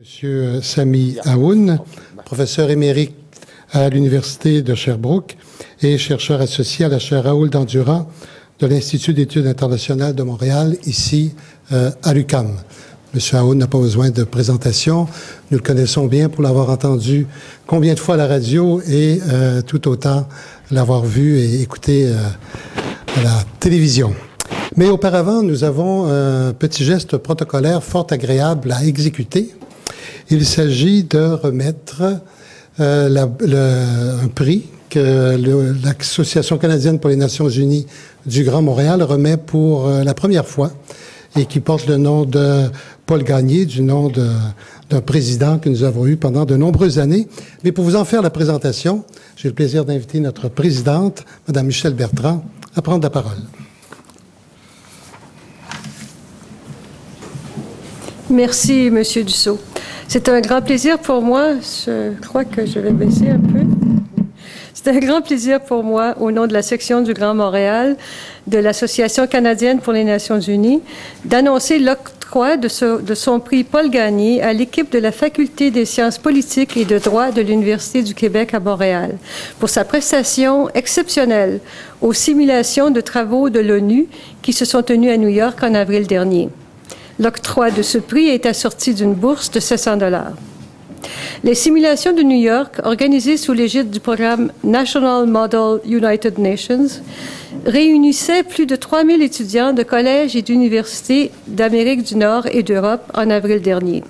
Monsieur Sami Aoun, professeur émérite à l'Université de Sherbrooke et chercheur associé à la chaire Raoul Dandurand de l'Institut d'études internationales de Montréal, ici euh, à l'UQAM. Monsieur Aoun n'a pas besoin de présentation. Nous le connaissons bien pour l'avoir entendu combien de fois à la radio et euh, tout autant l'avoir vu et écouté euh, à la télévision. Mais auparavant, nous avons un petit geste protocolaire fort agréable à exécuter il s'agit de remettre euh, un prix que l'Association canadienne pour les Nations unies du Grand Montréal remet pour euh, la première fois et qui porte le nom de Paul Gagné, du nom d'un président que nous avons eu pendant de nombreuses années. Mais pour vous en faire la présentation, j'ai le plaisir d'inviter notre présidente, Mme Michel Bertrand, à prendre la parole. Merci, Monsieur Dussault. C'est un grand plaisir pour moi. Je crois que je vais baisser un peu. C'est un grand plaisir pour moi, au nom de la section du Grand Montréal, de l'Association canadienne pour les Nations unies, d'annoncer l'octroi de, son prix Paul Gagné à l'équipe de la Faculté des sciences politiques et de droit de l'Université du Québec à Montréal pour sa prestation exceptionnelle aux simulations de travaux de l'ONU qui se sont tenues à New York en avril dernier. L'octroi de ce prix est assorti d'une bourse de 700 dollars. Les simulations de New York, organisées sous l'égide du programme National Model United Nations, réunissaient plus de 3000 étudiants de collèges et d'universités d'Amérique du Nord et d'Europe en avril dernier.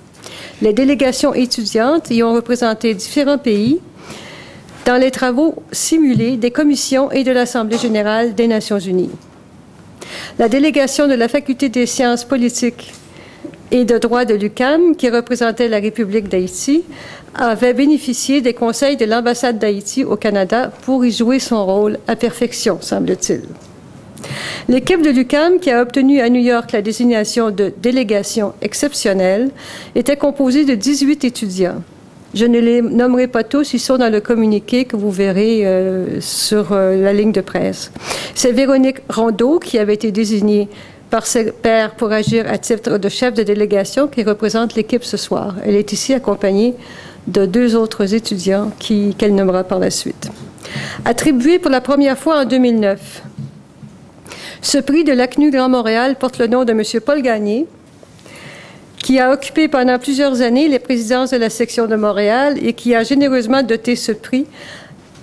Les délégations étudiantes y ont représenté différents pays dans les travaux simulés des commissions et de l'Assemblée générale des Nations unies. La délégation de la Faculté des sciences politiques et de droit de l'UCAM, qui représentait la République d'Haïti, avait bénéficié des conseils de l'ambassade d'Haïti au Canada pour y jouer son rôle à perfection, semble-t-il. L'équipe de l'UCAM, qui a obtenu à New York la désignation de délégation exceptionnelle, était composée de 18 étudiants. Je ne les nommerai pas tous, ils sont dans le communiqué que vous verrez euh, sur euh, la ligne de presse. C'est Véronique Rondeau qui avait été désignée par ses pairs pour agir à titre de chef de délégation qui représente l'équipe ce soir. Elle est ici accompagnée de deux autres étudiants qu'elle nommera par la suite. Attribué pour la première fois en 2009, ce prix de l'ACNU Grand Montréal porte le nom de M. Paul Gagné, qui a occupé pendant plusieurs années les présidences de la section de Montréal et qui a généreusement doté ce prix.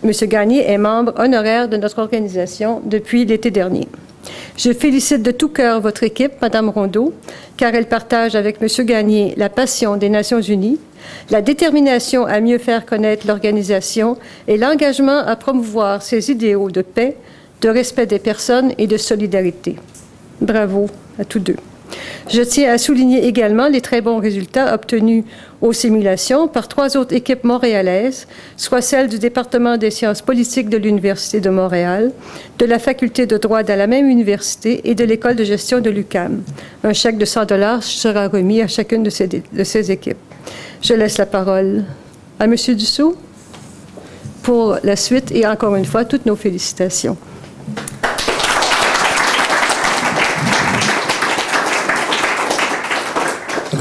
M. Gagné est membre honoraire de notre organisation depuis l'été dernier. Je félicite de tout cœur votre équipe, Madame Rondeau, car elle partage avec M. Gagné la passion des Nations unies, la détermination à mieux faire connaître l'organisation et l'engagement à promouvoir ses idéaux de paix, de respect des personnes et de solidarité. Bravo à tous deux. Je tiens à souligner également les très bons résultats obtenus aux simulations par trois autres équipes montréalaises, soit celle du département des sciences politiques de l'Université de Montréal, de la faculté de droit de la même université et de l'école de gestion de l'UCAM. Un chèque de 100 dollars sera remis à chacune de ces, de ces équipes. Je laisse la parole à M. Dussault pour la suite et encore une fois, toutes nos félicitations.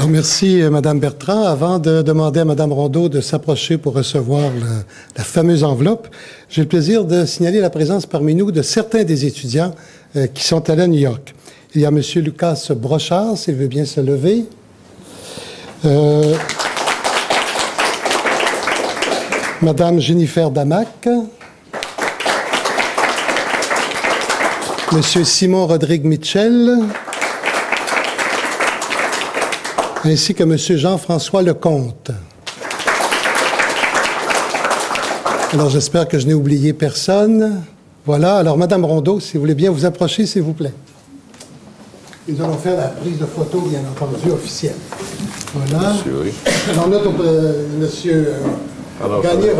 Merci, euh, Madame Bertrand. Avant de demander à Madame Rondeau de s'approcher pour recevoir la fameuse enveloppe, j'ai le plaisir de signaler la présence parmi nous de certains des étudiants euh, qui sont allés à New York. Il y a Monsieur Lucas Brochard, s'il veut bien se lever. Euh, Madame Jennifer Damac. Monsieur Simon Rodrigue Mitchell ainsi que M. Jean-François Lecomte. Alors, j'espère que je n'ai oublié personne. Voilà. Alors, Madame Rondeau, si vous voulez bien vous approcher, s'il vous plaît. Nous allons faire la prise de photo, bien entendu, officielle. Voilà. Monsieur, oui. Alors, notre euh, monsieur euh, alors, Gagné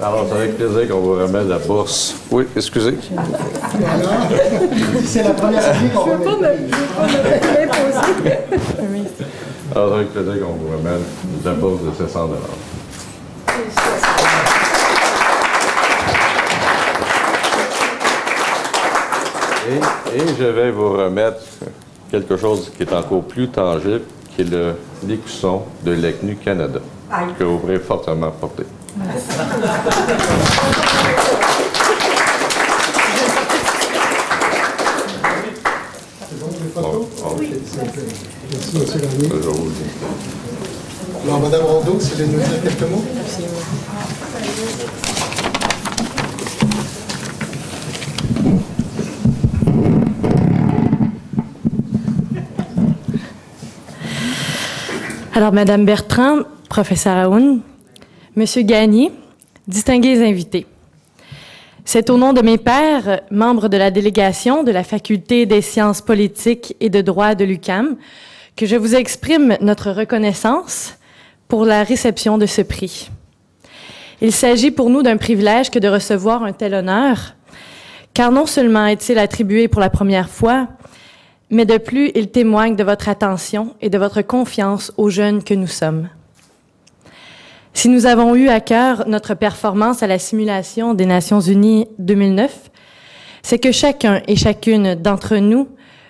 Alors, c'est avec plaisir qu'on vous remet la bourse. Oui, excusez. Voilà. c'est la première année qu'on remet. Je ne peux pas alors, avec plaisir qu'on vous remette la bourse de 700 et, et je vais vous remettre quelque chose qui est encore plus tangible, qui est le l'écusson de l'ECNU Canada, que vous pourrez fortement porter. Bon, bon, Merci. Alors, Mme Rondeau, si vous voulez nous dire quelques mots. Alors, Madame Bertrand, professeur Aoun, Monsieur Gagné, distingués invités. C'est au nom de mes pairs, membres de la délégation de la Faculté des sciences politiques et de droit de l'UCAM, que je vous exprime notre reconnaissance pour la réception de ce prix. Il s'agit pour nous d'un privilège que de recevoir un tel honneur, car non seulement est-il attribué pour la première fois, mais de plus, il témoigne de votre attention et de votre confiance aux jeunes que nous sommes. Si nous avons eu à cœur notre performance à la simulation des Nations Unies 2009, c'est que chacun et chacune d'entre nous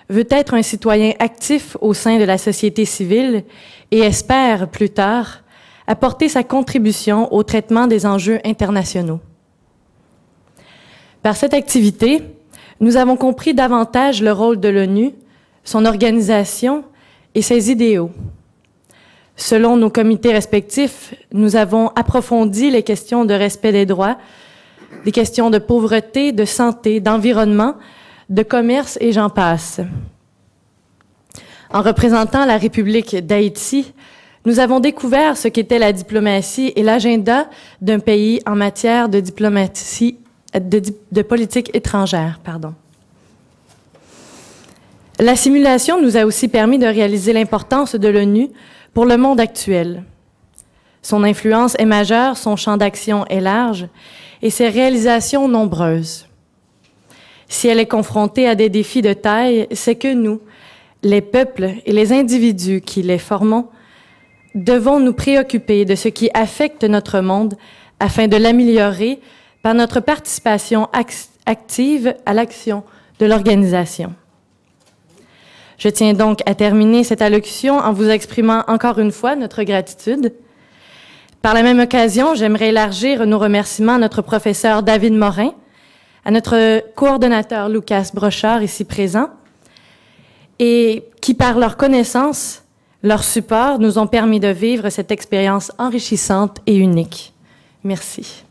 veut être un citoyen actif au sein de la société civile et espère plus tard apporter sa contribution au traitement des enjeux internationaux. Par cette activité, nous avons compris davantage le rôle de l'ONU, son organisation et ses idéaux. Selon nos comités respectifs, nous avons approfondi les questions de respect des droits, des questions de pauvreté, de santé, d'environnement, de commerce et j'en passe. En représentant la République d'Haïti, nous avons découvert ce qu'était la diplomatie et l'agenda d'un pays en matière de diplomatie, de, politique étrangère, pardon. La simulation nous a aussi permis de réaliser l'importance de l'ONU pour le monde actuel. Son influence est majeure, son champ d'action est large et ses réalisations nombreuses. Si elle est confrontée à des défis de taille, c'est que nous, les peuples et les individus qui les formons, devons nous préoccuper de ce qui affecte notre monde afin de l'améliorer par notre participation active à l'action de l'organisation. Je tiens donc à terminer cette allocution en vous exprimant encore une fois notre gratitude. Par la même occasion, j'aimerais élargir nos remerciements à notre professeur David Morin, à notre coordonnateur Lucas Brochard, ici présent, et qui, par leur connaissance, leur support, nous ont permis de vivre cette expérience enrichissante et unique. Merci.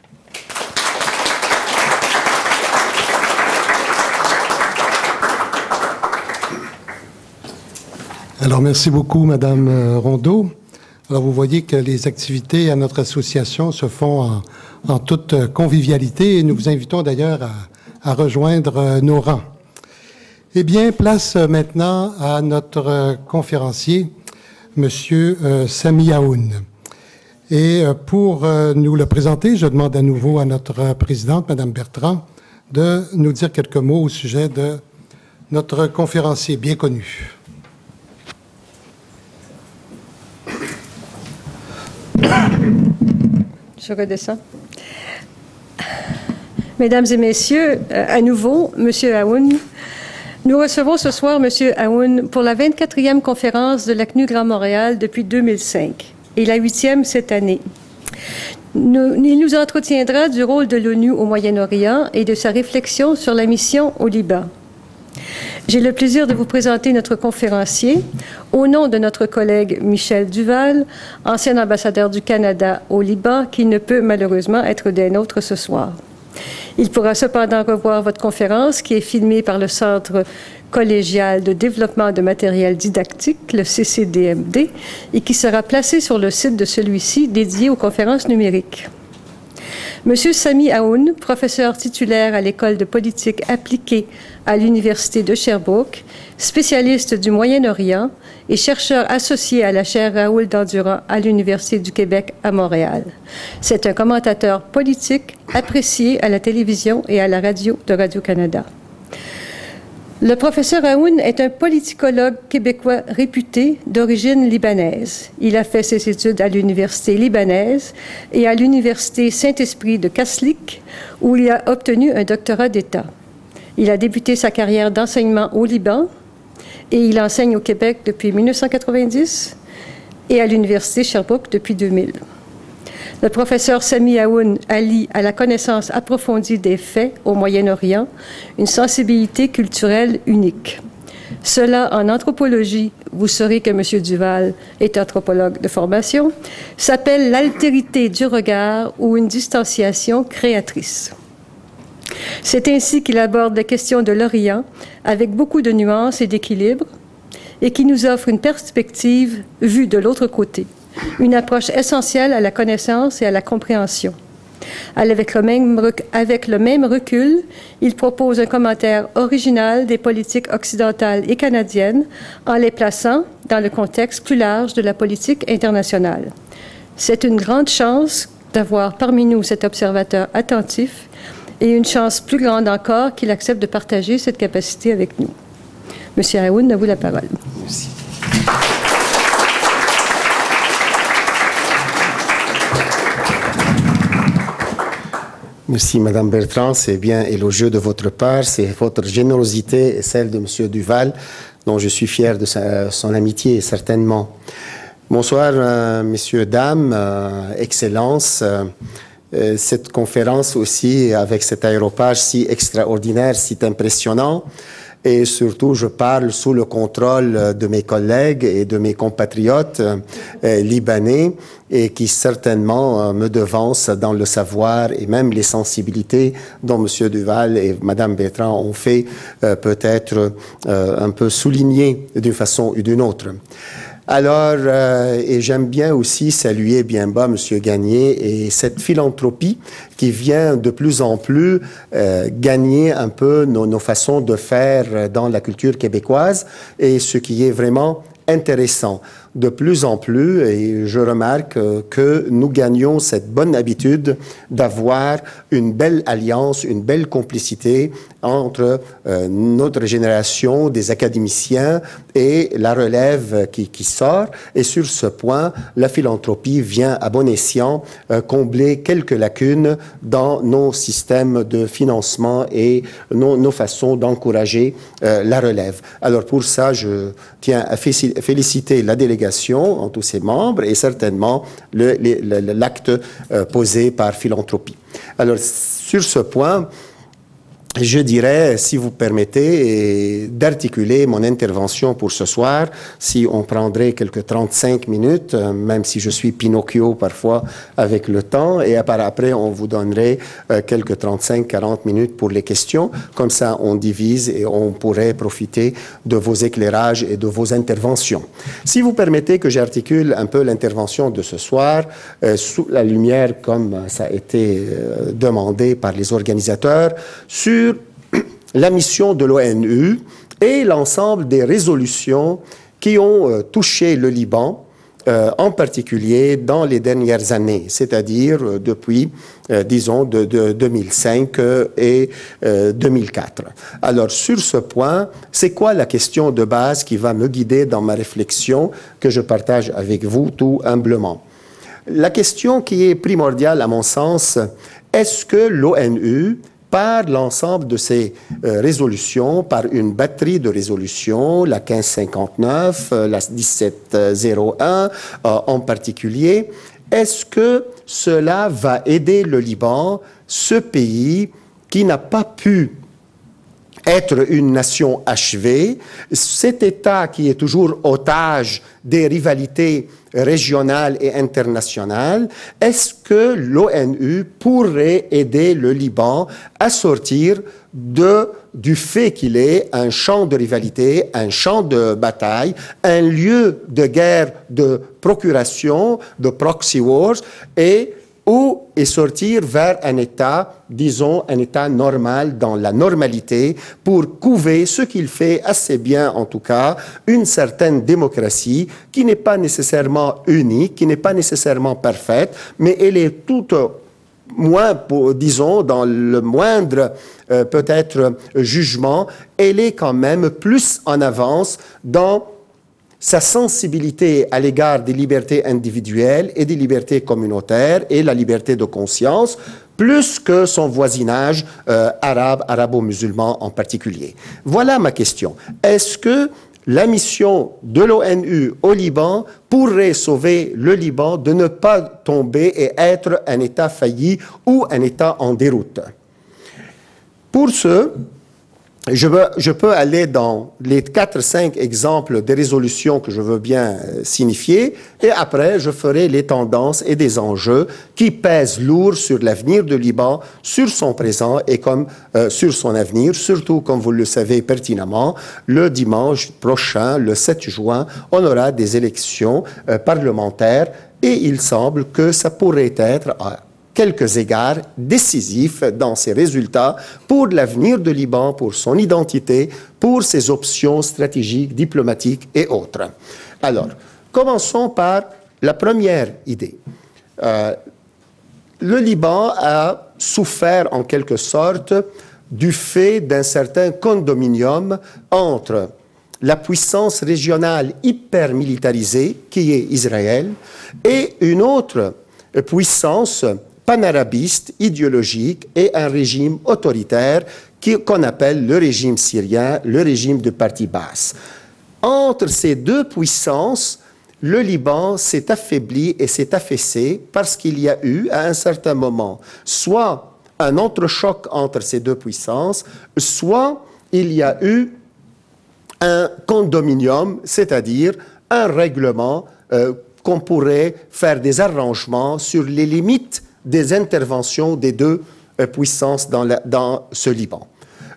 Alors, merci beaucoup, Madame euh, Rondeau. Alors, vous voyez que les activités à notre association se font en, toute convivialité et nous vous invitons d'ailleurs à, rejoindre euh, nos rangs. Eh bien, place maintenant à notre conférencier, Monsieur euh, Sami Aoun. Et pour nous le présenter, je demande à nouveau à notre présidente, Madame Bertrand, de nous dire quelques mots au sujet de notre conférencier bien connu. Je redescends. Mesdames et messieurs, euh, à nouveau, Monsieur Aoun, nous recevons ce soir Monsieur Aoun pour la 24e conférence de l'ACNU Grand Montréal depuis 2005 et la 8e cette année. Il nous entretiendra du rôle de l'ONU au Moyen-Orient et de sa réflexion sur la mission au Liban. J'ai le plaisir de vous présenter notre conférencier au nom de notre collègue Michel Duval, ancien ambassadeur du Canada au Liban, qui ne peut malheureusement être des nôtres ce soir. Il pourra cependant revoir votre conférence qui est filmée par le Centre collégial de développement de matériel didactique, le CCDMD, et qui sera placée sur le site de celui-ci dédié aux conférences numériques. Monsieur Sami Aoun, professeur titulaire à l'École de politique appliquée à l'Université de Sherbrooke, spécialiste du Moyen-Orient et chercheur associé à la chaire Raoul Dandurand à l'Université du Québec à Montréal. C'est un commentateur politique apprécié à la télévision et à la radio de Radio-Canada. Le professeur Aoun est un politicologue québécois réputé d'origine libanaise. Il a fait ses études à l'Université libanaise et à l'Université Saint-Esprit de Kaslik, où il a obtenu un doctorat d'État. Il a débuté sa carrière d'enseignement au Liban et il enseigne au Québec depuis 1990 et à l'Université Sherbrooke depuis 2000. Le professeur Sami Aoun allie à la connaissance approfondie des faits au Moyen-Orient une sensibilité culturelle unique. Cela, en anthropologie, vous saurez que M. Duval est anthropologue de formation, s'appelle l'altérité du regard ou une distanciation créatrice. C'est ainsi qu'il aborde les questions de l'Orient avec beaucoup de nuances et d'équilibre et qui nous offre une perspective vue de l'autre côté, une approche essentielle à la connaissance et à la compréhension. Avec le, même, recul, il propose un commentaire original des politiques occidentales et canadiennes en les plaçant dans le contexte plus large de la politique internationale. C'est une grande chance d'avoir parmi nous cet observateur attentif et une chance plus grande encore qu'il accepte de partager cette capacité avec nous. Monsieur Aoun, à vous la parole. Merci. Merci, Madame Bertrand. C'est bien élogieux de votre part. C'est votre générosité et celle de Monsieur Duval, dont je suis fier de son amitié, certainement. Bonsoir, euh, messieurs, dames, euh, excellences. Euh, cette conférence aussi, avec cet aéropage si extraordinaire, si impressionnant, et surtout je parle sous le contrôle de mes collègues et de mes compatriotes euh, libanais et qui certainement euh, me devancent dans le savoir et même les sensibilités dont M. Duval et Mme Bertrand ont fait euh, peut-être un peu souligner d'une façon ou d'une autre. Alors, euh, et j'aime bien aussi saluer bien bas M. Gagné et cette philanthropie qui vient de plus en plus euh, gagner un peu nos, nos, façons de faire dans la culture québécoise et ce qui est vraiment intéressant de plus en plus, et je remarque que nous gagnons cette bonne habitude d'avoir une belle alliance, une belle complicité entre euh, notre génération des académiciens et la relève qui, sort. Et sur ce point, la philanthropie vient à bon escient euh, combler quelques lacunes dans nos systèmes de financement et nos, façons d'encourager euh, la relève. Alors pour ça, je tiens à féliciter la délégation en tous ses membres et certainement l'acte euh, posé par philanthropie. Alors, sur ce point, je dirais, si vous permettez, d'articuler mon intervention pour ce soir, si on prendrait quelques 35 minutes, euh, même si je suis Pinocchio parfois avec le temps, et après on vous donnerait euh, quelques 35-40 minutes pour les questions. Comme ça, on divise et on pourrait profiter de vos éclairages et de vos interventions. Si vous permettez que j'articule un peu l'intervention de ce soir, euh, sous la lumière, comme ça a été demandé par les organisateurs, sur la mission de l'ONU et l'ensemble des résolutions qui ont euh, touché le Liban, euh, en particulier dans les dernières années, c'est-à-dire euh, depuis, disons, de, 2005 et 2004. Alors, sur ce point, c'est quoi la question de base qui va me guider dans ma réflexion que je partage avec vous tout humblement? La question qui est primordiale à mon sens, est-ce que l'ONU par l'ensemble de ces euh, résolutions, par une batterie de résolutions, la 1559, euh, la 1701 euh, en particulier. Est-ce que cela va aider le Liban, ce pays qui n'a pas pu être une nation achevée, cet État qui est toujours otage des rivalités régionales et internationales, est-ce que l'ONU pourrait aider le Liban à sortir de, du fait qu'il est un champ de rivalité, un champ de bataille, un lieu de guerre de procuration, de proxy wars, et ou et sortir vers un état, disons, un état normal dans la normalité pour couver ce qu'il fait assez bien, en tout cas, une certaine démocratie qui n'est pas nécessairement unique, qui n'est pas nécessairement parfaite, mais elle est toute moins, disons, dans le moindre euh, peut-être jugement, elle est quand même plus en avance dans sa sensibilité à l'égard des libertés individuelles et des libertés communautaires et la liberté de conscience, plus que son voisinage euh, arabe, arabo-musulman en particulier. Voilà ma question. Est-ce que la mission de l'ONU au Liban pourrait sauver le Liban de ne pas tomber et être un État failli ou un État en déroute? Pour ce, je, peux aller dans les 4-5 exemples des résolutions que je veux bien euh, signifier, et après, je ferai les tendances et des enjeux qui pèsent lourd sur l'avenir du Liban, sur son présent et comme euh, sur son avenir, surtout, comme vous le savez pertinemment, le dimanche prochain, le 7 juin, on aura des élections euh, parlementaires et il semble que ça pourrait être quelques égards décisifs dans ses résultats pour l'avenir du Liban, pour son identité, pour ses options stratégiques, diplomatiques et autres. Alors, commençons par la première idée. Euh, le Liban a souffert en quelque sorte du fait d'un certain condominium entre la puissance régionale hyper militarisée qui est Israël et une autre puissance panarabiste, idéologique et un régime autoritaire qu'on appelle le régime syrien, le régime de parti basse. Entre ces deux puissances, le Liban s'est affaibli et s'est affaissé parce qu'il y a eu, à un certain moment, soit un entrechoc entre ces deux puissances, soit il y a eu un condominium, c'est-à-dire un règlement euh, qu'on pourrait faire des arrangements sur les limites des interventions des deux euh, puissances dans, dans ce Liban.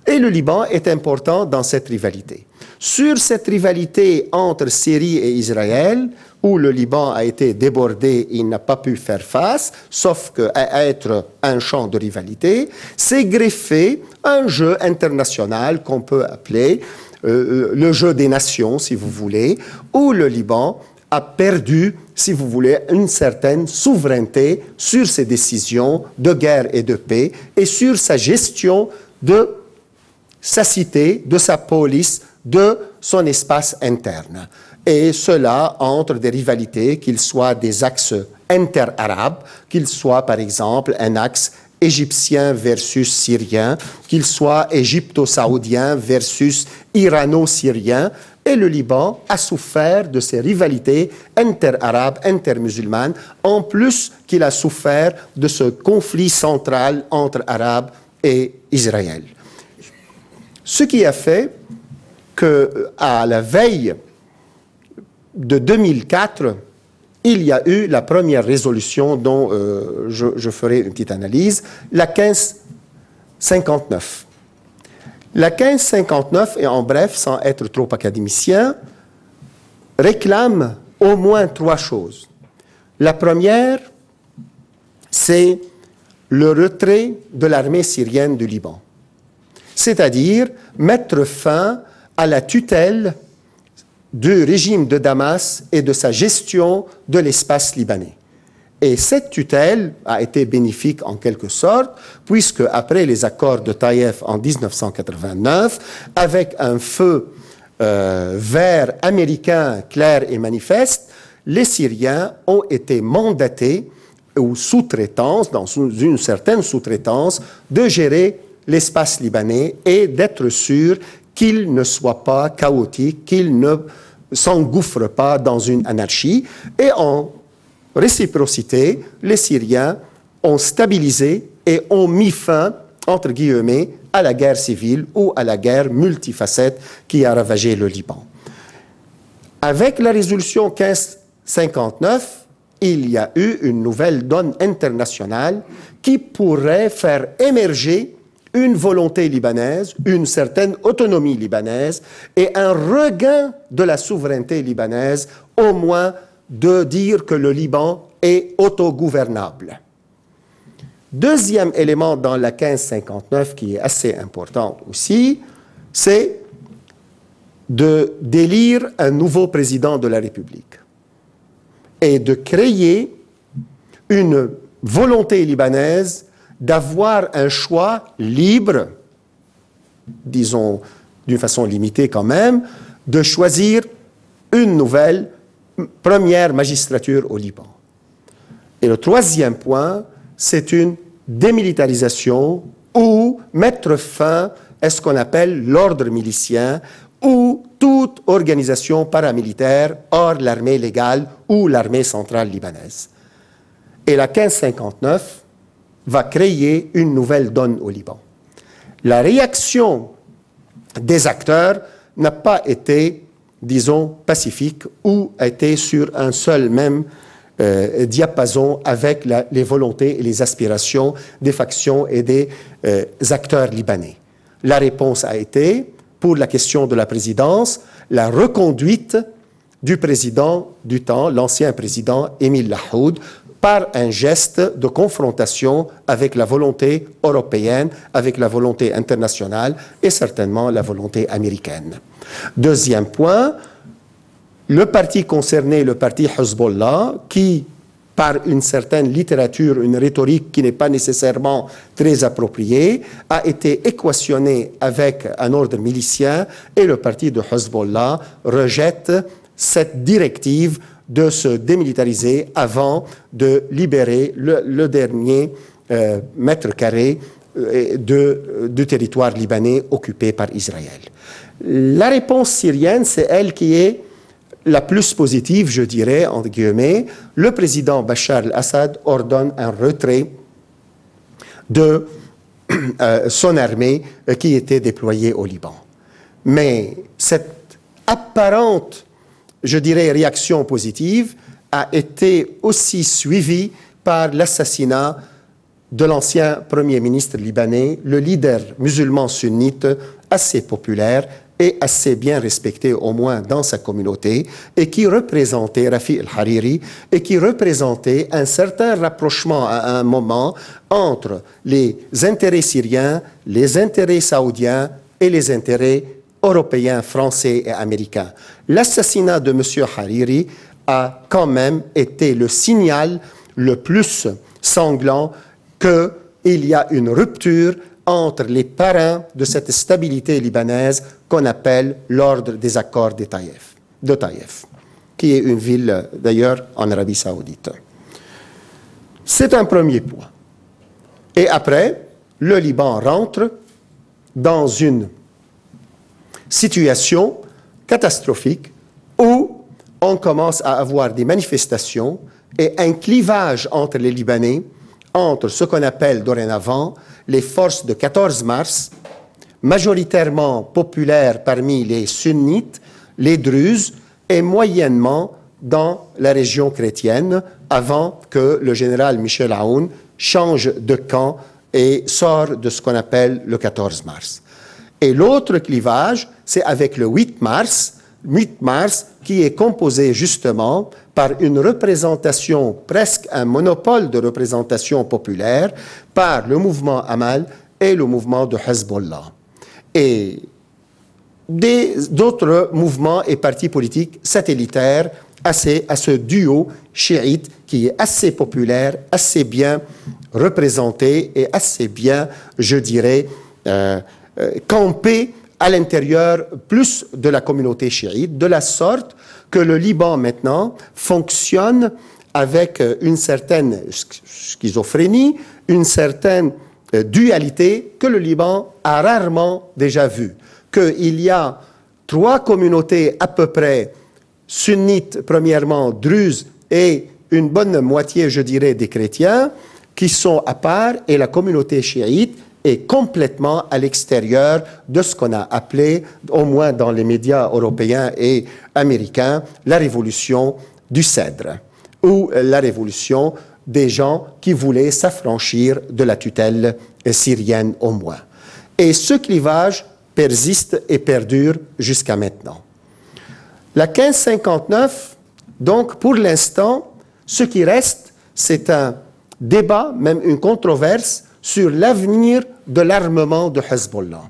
Et le Liban est important dans cette rivalité. Sur cette rivalité entre Syrie et Israël, où le Liban a été débordé, il n'a pas pu faire face, sauf qu'à être un champ de rivalité, s'est greffé un jeu international qu'on peut appeler euh, euh, le jeu des nations, si vous voulez, où le Liban a perdu, si vous voulez, une certaine souveraineté sur ses décisions de guerre et de paix et sur sa gestion de sa cité, de sa police, de son espace interne. Et cela entre des rivalités, qu'ils soient des axes inter-arabes, qu'ils soient par exemple un axe égyptien versus syrien, qu'il soit égypto-saoudien versus irano-syrien, et le Liban a souffert de ces rivalités inter-arabes, inter-musulmanes, en plus qu'il a souffert de ce conflit central entre Arabes et Israël. Ce qui a fait que, à la veille de 2004, il y a eu la première résolution dont euh, je, je, ferai une petite analyse, la 1559. La 1559, et en bref, sans être trop académicien, réclame au moins trois choses. La première, c'est le retrait de l'armée syrienne du Liban, c'est-à-dire mettre fin à la tutelle du régime de Damas et de sa gestion de l'espace libanais. Et cette tutelle a été bénéfique en quelque sorte, puisque après les accords de Taïef en 1989, avec un feu euh, vert américain clair et manifeste, les Syriens ont été mandatés ou sous-traitance, dans une certaine sous-traitance, de gérer l'espace libanais et d'être sûr qu'il ne soit pas chaotique, qu'il ne s'engouffre pas dans une anarchie. Et en réciprocité, les Syriens ont stabilisé et ont mis fin, entre guillemets, à la guerre civile ou à la guerre multifacette qui a ravagé le Liban. Avec la résolution 1559, il y a eu une nouvelle donne internationale qui pourrait faire émerger une volonté libanaise, une certaine autonomie libanaise et un regain de la souveraineté libanaise, au moins de dire que le Liban est autogouvernable. Deuxième élément dans la 1559 qui est assez important aussi, c'est de d'élire un nouveau président de la République et de créer une volonté libanaise d'avoir un choix libre, disons d'une façon limitée quand même, de choisir une nouvelle première magistrature au Liban. Et le troisième point, c'est une démilitarisation ou mettre fin à ce qu'on appelle l'ordre milicien, où toute organisation paramilitaire hors l'armée légale ou l'armée centrale libanaise. Et la 1559 va créer une nouvelle donne au Liban. La réaction des acteurs n'a pas été, disons, pacifique ou été sur un seul même euh, diapason avec les volontés et les aspirations des factions et des euh, acteurs libanais. La réponse a été, pour la question de la présidence, la reconduite du président du temps, l'ancien président Émile Lahoud, par un geste de confrontation avec la volonté européenne, avec la volonté internationale et certainement la volonté américaine. Deuxième point, le parti concerné, le parti Hezbollah, qui par une certaine littérature, une rhétorique qui n'est pas nécessairement très appropriée, a été équationné avec un ordre milicien et le parti de Hezbollah rejette cette directive de se démilitariser avant de libérer le, dernier euh, mètre carré euh, de, du territoire libanais occupé par Israël. La réponse syrienne, c'est elle qui est la plus positive, je dirais, entre guillemets. Le président Bachar al-Assad ordonne un retrait de euh, son armée qui était déployée au Liban. Mais cette apparente je dirais, réaction positive a été aussi suivie par l'assassinat de l'ancien Premier ministre libanais, le leader musulman sunnite assez populaire et assez bien respecté au moins dans sa communauté et qui représentait Rafi al-Hariri et qui représentait un certain rapprochement à un moment entre les intérêts syriens, les intérêts saoudiens et les intérêts européens, français et américains. L'assassinat de M. Hariri a quand même été le signal le plus sanglant qu'il y a une rupture entre les parrains de cette stabilité libanaise qu'on appelle l'ordre des accords de Taïf, de Taïf, qui est une ville d'ailleurs en Arabie saoudite. C'est un premier point. Et après, le Liban rentre dans une situation catastrophique où on commence à avoir des manifestations et un clivage entre les Libanais, entre ce qu'on appelle dorénavant les forces de 14 mars, majoritairement populaires parmi les sunnites, les druzes, et moyennement dans la région chrétienne, avant que le général Michel Aoun change de camp et sort de ce qu'on appelle le 14 mars. Et l'autre clivage, c'est avec le 8 mars, 8 mars qui est composé justement par une représentation, presque un monopole de représentation populaire, par le mouvement Amal et le mouvement de Hezbollah. Et d'autres mouvements et partis politiques satellitaires à ce duo chiite qui est assez populaire, assez bien représenté et assez bien, je dirais, euh, euh, campé à l'intérieur plus de la communauté chiite, de la sorte que le Liban maintenant fonctionne avec euh, une certaine schizophrénie, une certaine euh, dualité que le Liban a rarement déjà vue. Qu'il y a trois communautés à peu près sunnites, premièrement, druzes et une bonne moitié, je dirais, des chrétiens, qui sont à part, et la communauté chiite est complètement à l'extérieur de ce qu'on a appelé, au moins dans les médias européens et américains, la révolution du cèdre, ou la révolution des gens qui voulaient s'affranchir de la tutelle syrienne au moins. Et ce clivage persiste et perdure jusqu'à maintenant. La 1559, donc pour l'instant, ce qui reste, c'est un débat, même une controverse sur l'avenir de l'armement de Hezbollah.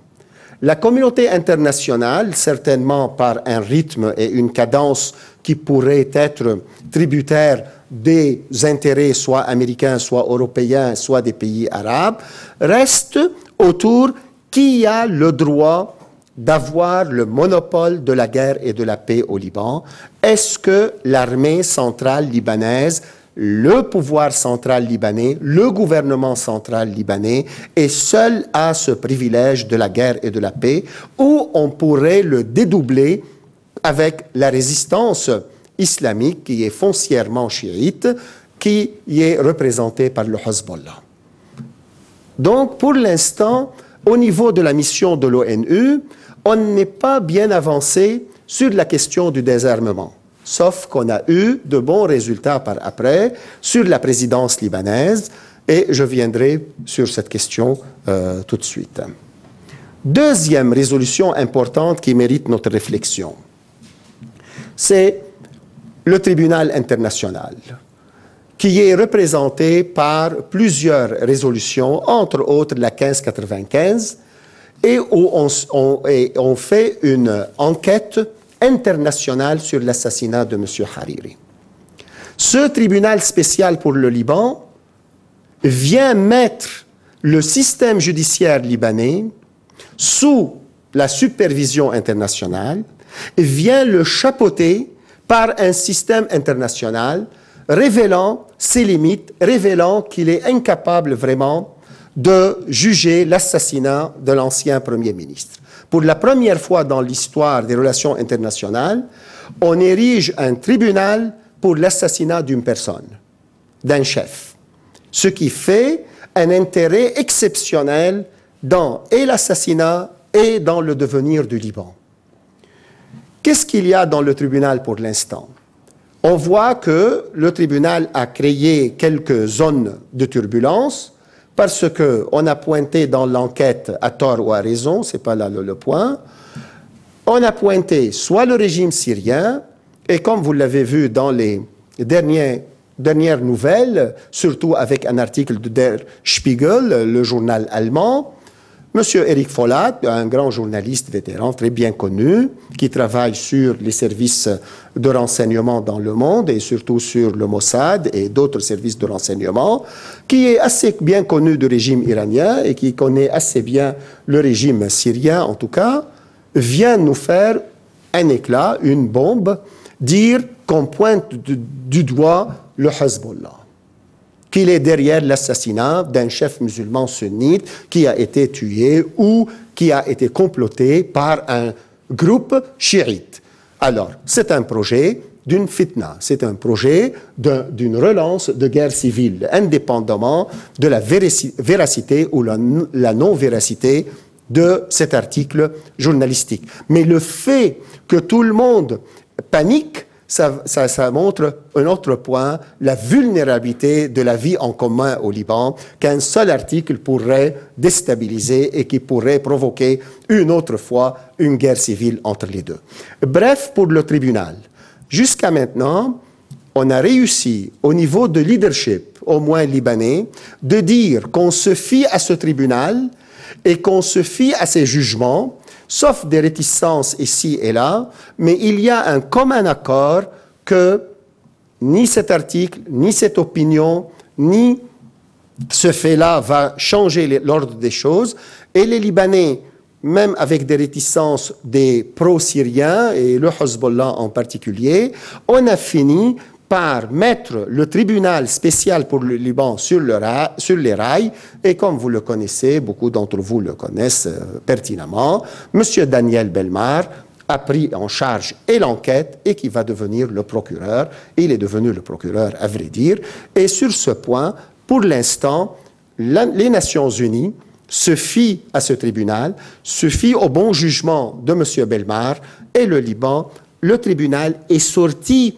La communauté internationale, certainement par un rythme et une cadence qui pourraient être tributaires des intérêts soit américains, soit européens, soit des pays arabes, reste autour qui a le droit d'avoir le monopole de la guerre et de la paix au Liban. Est-ce que l'armée centrale libanaise le pouvoir central libanais, le gouvernement central libanais est seul à ce privilège de la guerre et de la paix, ou on pourrait le dédoubler avec la résistance islamique qui est foncièrement chiite, qui y est représentée par le Hezbollah. Donc, pour l'instant, au niveau de la mission de l'ONU, on n'est pas bien avancé sur la question du désarmement. Sauf qu'on a eu de bons résultats par après sur la présidence libanaise, et je viendrai sur cette question euh, tout de suite. Deuxième résolution importante qui mérite notre réflexion, c'est le tribunal international, qui est représenté par plusieurs résolutions, entre autres la 1595, et où on, on fait une enquête internationale sur l'assassinat de M. Hariri. Ce tribunal spécial pour le Liban vient mettre le système judiciaire libanais sous la supervision internationale, vient le chapeauter par un système international révélant ses limites, révélant qu'il est incapable vraiment de juger l'assassinat de l'ancien Premier ministre. Pour la première fois dans l'histoire des relations internationales, on érige un tribunal pour l'assassinat d'une personne, d'un chef, ce qui fait un intérêt exceptionnel dans et l'assassinat et dans le devenir du Liban. Qu'est-ce qu'il y a dans le tribunal pour l'instant? On voit que le tribunal a créé quelques zones de turbulence parce qu'on a pointé dans l'enquête à tort ou à raison, c'est pas là le, point, on a pointé soit le régime syrien, et comme vous l'avez vu dans les dernières nouvelles, surtout avec un article de Der Spiegel, le journal allemand, Monsieur Eric Follat, un grand journaliste vétéran très bien connu, qui travaille sur les services de renseignement dans le monde et surtout sur le Mossad et d'autres services de renseignement, qui est assez bien connu du régime iranien et qui connaît assez bien le régime syrien en tout cas, vient nous faire un éclat, une bombe, dire qu'on pointe du doigt le Hezbollah qu'il est derrière l'assassinat d'un chef musulman sunnite qui a été tué ou qui a été comploté par un groupe chiite. Alors, c'est un projet d'une fitna, c'est un projet d'une relance de guerre civile, indépendamment de la véracité ou la, la non-véracité de cet article journalistique. Mais le fait que tout le monde panique ça, montre un autre point, la vulnérabilité de la vie en commun au Liban, qu'un seul article pourrait déstabiliser et qui pourrait provoquer une autre fois une guerre civile entre les deux. Bref, pour le tribunal, jusqu'à maintenant, on a réussi au niveau de leadership, au moins libanais, de dire qu'on se fie à ce tribunal et qu'on se fie à ses jugements sauf des réticences ici et là, mais il y a un commun accord que ni cet article, ni cette opinion, ni ce fait-là va changer l'ordre des choses. Et les Libanais, même avec des réticences des pro-syriens et le Hezbollah en particulier, on a fini par mettre le tribunal spécial pour le Liban sur, le sur les rails, et comme vous le connaissez, beaucoup d'entre vous le connaissent euh, pertinemment, M. Daniel Belmar a pris en charge et l'enquête et qui va devenir le procureur. Il est devenu le procureur, à vrai dire. Et sur ce point, pour l'instant, les Nations Unies se fient à ce tribunal, se fient au bon jugement de M. Belmar et le Liban. Le tribunal est sorti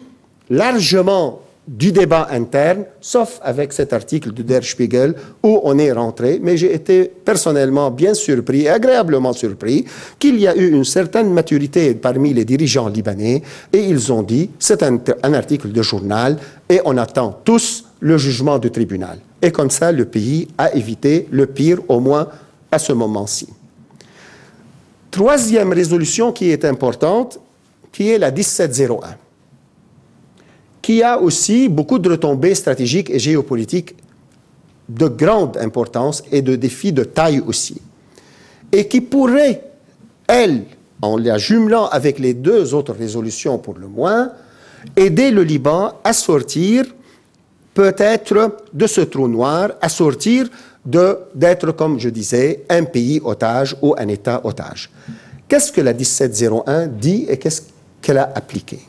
largement du débat interne, sauf avec cet article de Der Spiegel où on est rentré, mais j'ai été personnellement bien surpris, agréablement surpris, qu'il y a eu une certaine maturité parmi les dirigeants libanais et ils ont dit, c'est un, un, article de journal et on attend tous le jugement du tribunal. Et comme ça, le pays a évité le pire, au moins à ce moment-ci. Troisième résolution qui est importante, qui est la 1701 qui a aussi beaucoup de retombées stratégiques et géopolitiques de grande importance et de défis de taille aussi. Et qui pourrait, elle, en la jumelant avec les deux autres résolutions pour le moins, aider le Liban à sortir peut-être de ce trou noir, à sortir d'être, comme je disais, un pays otage ou un État otage. Qu'est-ce que la 1701 dit et qu'est-ce qu'elle a appliquée.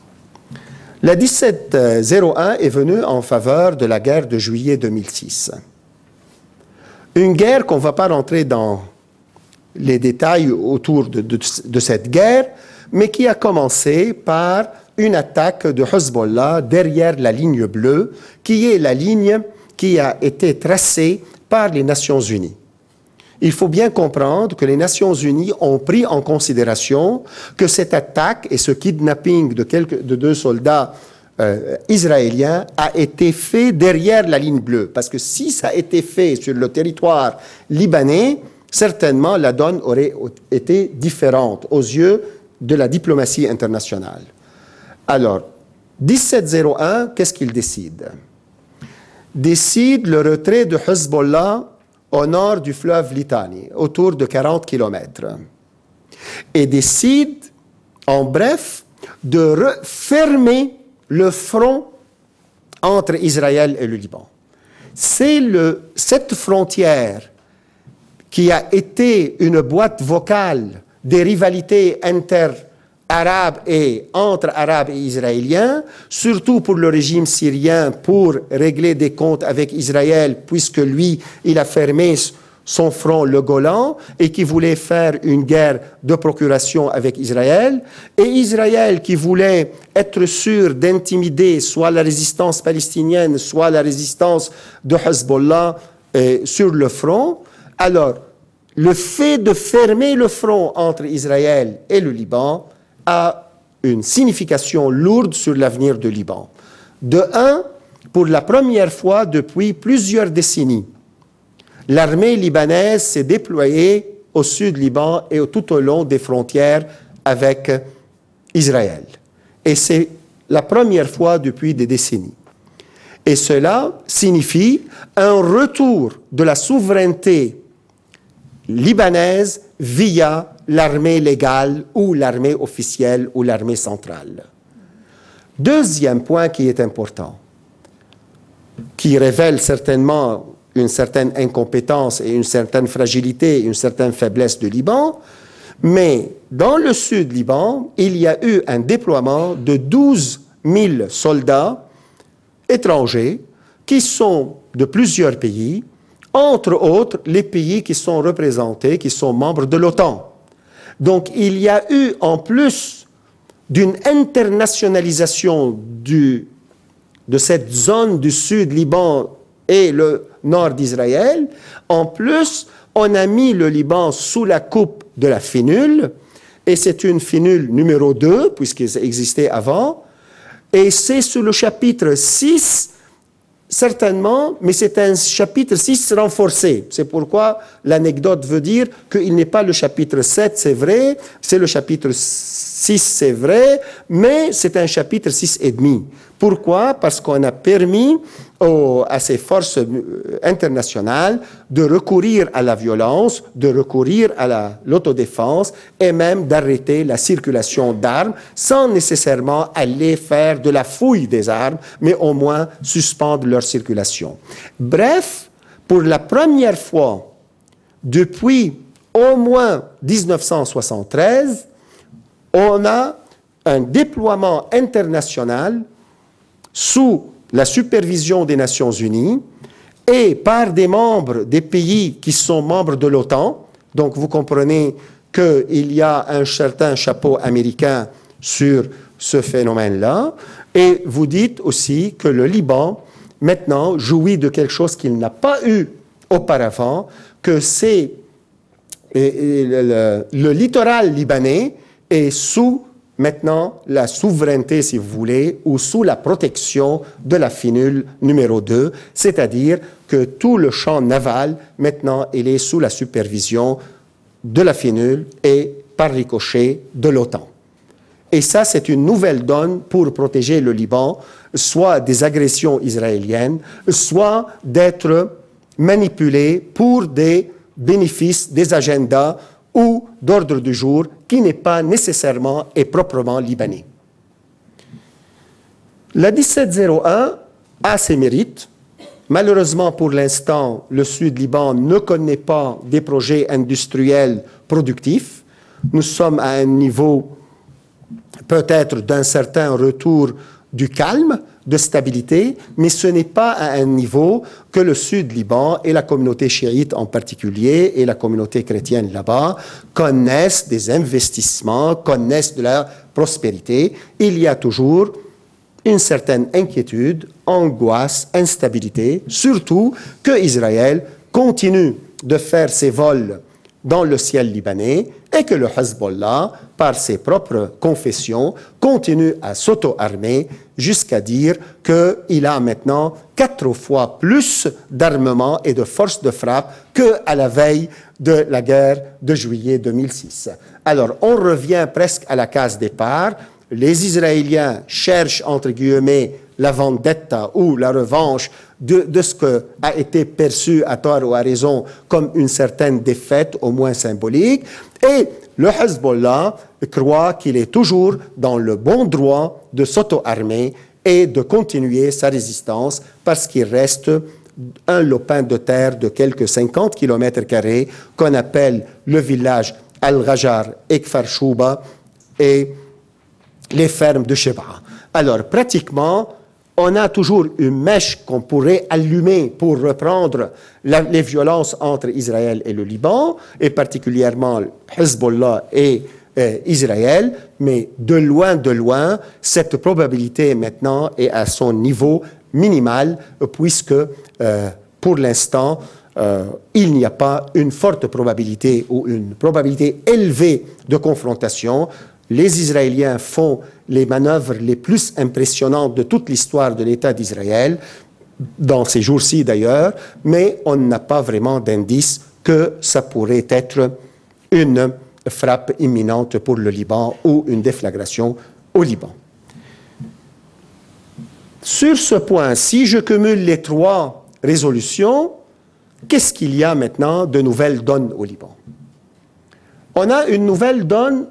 La 1701 est venue en faveur de la guerre de juillet 2006. Une guerre qu'on ne va pas rentrer dans les détails autour de, cette guerre, mais qui a commencé par une attaque de Hezbollah derrière la ligne bleue, qui est la ligne qui a été tracée par les Nations Unies. Il faut bien comprendre que les Nations Unies ont pris en considération que cette attaque et ce kidnapping de, quelques, de deux soldats euh, israéliens a été fait derrière la ligne bleue. Parce que si ça a été fait sur le territoire libanais, certainement la donne aurait été différente aux yeux de la diplomatie internationale. Alors, 1701, qu'est-ce qu'il décide? Décide le retrait de Hezbollah au nord du fleuve Litani, autour de 40 km. Et décide, en bref, de fermer le front entre Israël et le Liban. C'est cette frontière qui a été une boîte vocale des rivalités inter-arabes et entre arabes et israéliens, surtout pour le régime syrien pour régler des comptes avec Israël, puisque lui, il a fermé son front, le Golan, et qui voulait faire une guerre de procuration avec Israël, et Israël qui voulait être sûr d'intimider soit la résistance palestinienne, soit la résistance de Hezbollah euh, sur le front. Alors, le fait de fermer le front entre Israël et le Liban a une signification lourde sur l'avenir du Liban. De un, pour la première fois depuis plusieurs décennies, l'armée libanaise s'est déployée au sud Liban et tout au long des frontières avec Israël. Et c'est la première fois depuis des décennies. Et cela signifie un retour de la souveraineté libanaise via l'armée légale ou l'armée officielle ou l'armée centrale. Deuxième point qui est important, qui révèle certainement une certaine incompétence et une certaine fragilité, une certaine faiblesse du Liban, mais dans le sud Liban, il y a eu un déploiement de 12 000 soldats étrangers qui sont de plusieurs pays, entre autres les pays qui sont représentés, qui sont membres de l'OTAN. Donc il y a eu, en plus d'une internationalisation de cette zone du sud Liban et le nord d'Israël, en plus, on a mis le Liban sous la coupe de la finule, et c'est une finule numéro 2, puisqu'il existait avant, et c'est sous le chapitre 6 Certainement, mais c'est un chapitre 6 renforcé. C'est pourquoi l'anecdote veut dire qu'il n'est pas le chapitre 7, c'est vrai, c'est le chapitre 6, c'est vrai, mais c'est un chapitre 6 et demi. Pourquoi? Parce qu'on a permis à ces forces euh, internationales de recourir à la violence, de recourir à l'autodéfense et même d'arrêter la circulation d'armes sans nécessairement aller faire de la fouille des armes, mais au moins suspendre leur circulation. Bref, pour la première fois depuis au moins 1973, on a un déploiement international sous la supervision des Nations Unies et par des membres des pays qui sont membres de l'OTAN. Donc vous comprenez qu'il y a un certain chapeau américain sur ce phénomène-là. Et vous dites aussi que le Liban, maintenant, jouit de quelque chose qu'il n'a pas eu auparavant, que c'est le, le littoral libanais est sous maintenant la souveraineté, si vous voulez, ou sous la protection de la finule numéro 2, c'est-à-dire que tout le champ naval, maintenant, il est sous la supervision de la finule et par ricochet de l'OTAN. Et ça, c'est une nouvelle donne pour protéger le Liban, soit des agressions israéliennes, soit d'être manipulé pour des bénéfices, des agendas ou d'ordre du jour qui n'est pas nécessairement et proprement libanais. La 1701 a ses mérites. Malheureusement, pour l'instant, le Sud Liban ne connaît pas des projets industriels productifs. Nous sommes à un niveau peut-être d'un certain retour du calme, de stabilité, mais ce n'est pas à un niveau que le sud Liban et la communauté chiite en particulier et la communauté chrétienne là-bas connaissent des investissements, connaissent de la prospérité. Il y a toujours une certaine inquiétude, angoisse, instabilité, surtout que Israël continue de faire ses vols dans le ciel libanais et que le Hezbollah, par ses propres confessions, continue à s'auto-armer jusqu'à dire qu'il a maintenant quatre fois plus d'armement et de force de frappe qu'à la veille de la guerre de juillet 2006. Alors, on revient presque à la case départ. Les Israéliens cherchent, entre guillemets, la vendetta ou la revanche de, ce que a été perçu à tort ou à raison comme une certaine défaite, au moins symbolique. Et le Hezbollah croit qu'il est toujours dans le bon droit de s'auto-armer et de continuer sa résistance parce qu'il reste un lopin de terre de quelques 50 km qu'on appelle le village Al-Rajar et Kfar et les fermes de Sheba. Alors, pratiquement, on a toujours une mèche qu'on pourrait allumer pour reprendre les violences entre Israël et le Liban, et particulièrement Hezbollah et euh, Israël, mais de loin, de loin, cette probabilité maintenant est à son niveau minimal, puisque euh, pour l'instant, euh, il n'y a pas une forte probabilité ou une probabilité élevée de confrontation les Israéliens font les manœuvres les plus impressionnantes de toute l'histoire de l'État d'Israël, dans ces jours-ci d'ailleurs, mais on n'a pas vraiment d'indice que ça pourrait être une frappe imminente pour le Liban ou une déflagration au Liban. Sur ce point, si je cumule les trois résolutions, qu'est-ce qu'il y a maintenant de nouvelles donnes au Liban? On a une nouvelle donne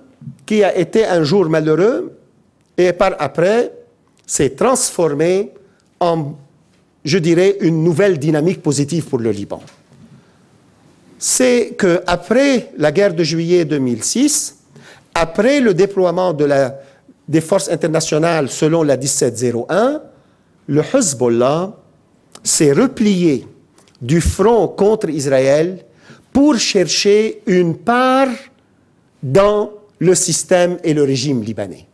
qui a été un jour malheureux et par après s'est transformé en, je dirais, une nouvelle dynamique positive pour le Liban. C'est qu'après la guerre de juillet 2006, après le déploiement de la, des forces internationales selon la 1701, le Hezbollah s'est replié du front contre Israël pour chercher une part dans le système et le régime libanais,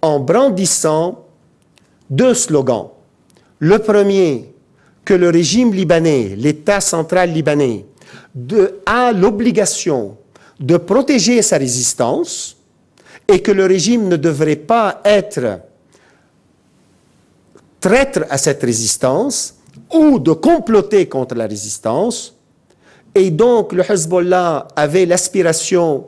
en brandissant deux slogans. Le premier, que le régime libanais, l'État central libanais, a l'obligation de protéger sa résistance et que le régime ne devrait pas être traître à cette résistance ou de comploter contre la résistance. Et donc le Hezbollah avait l'aspiration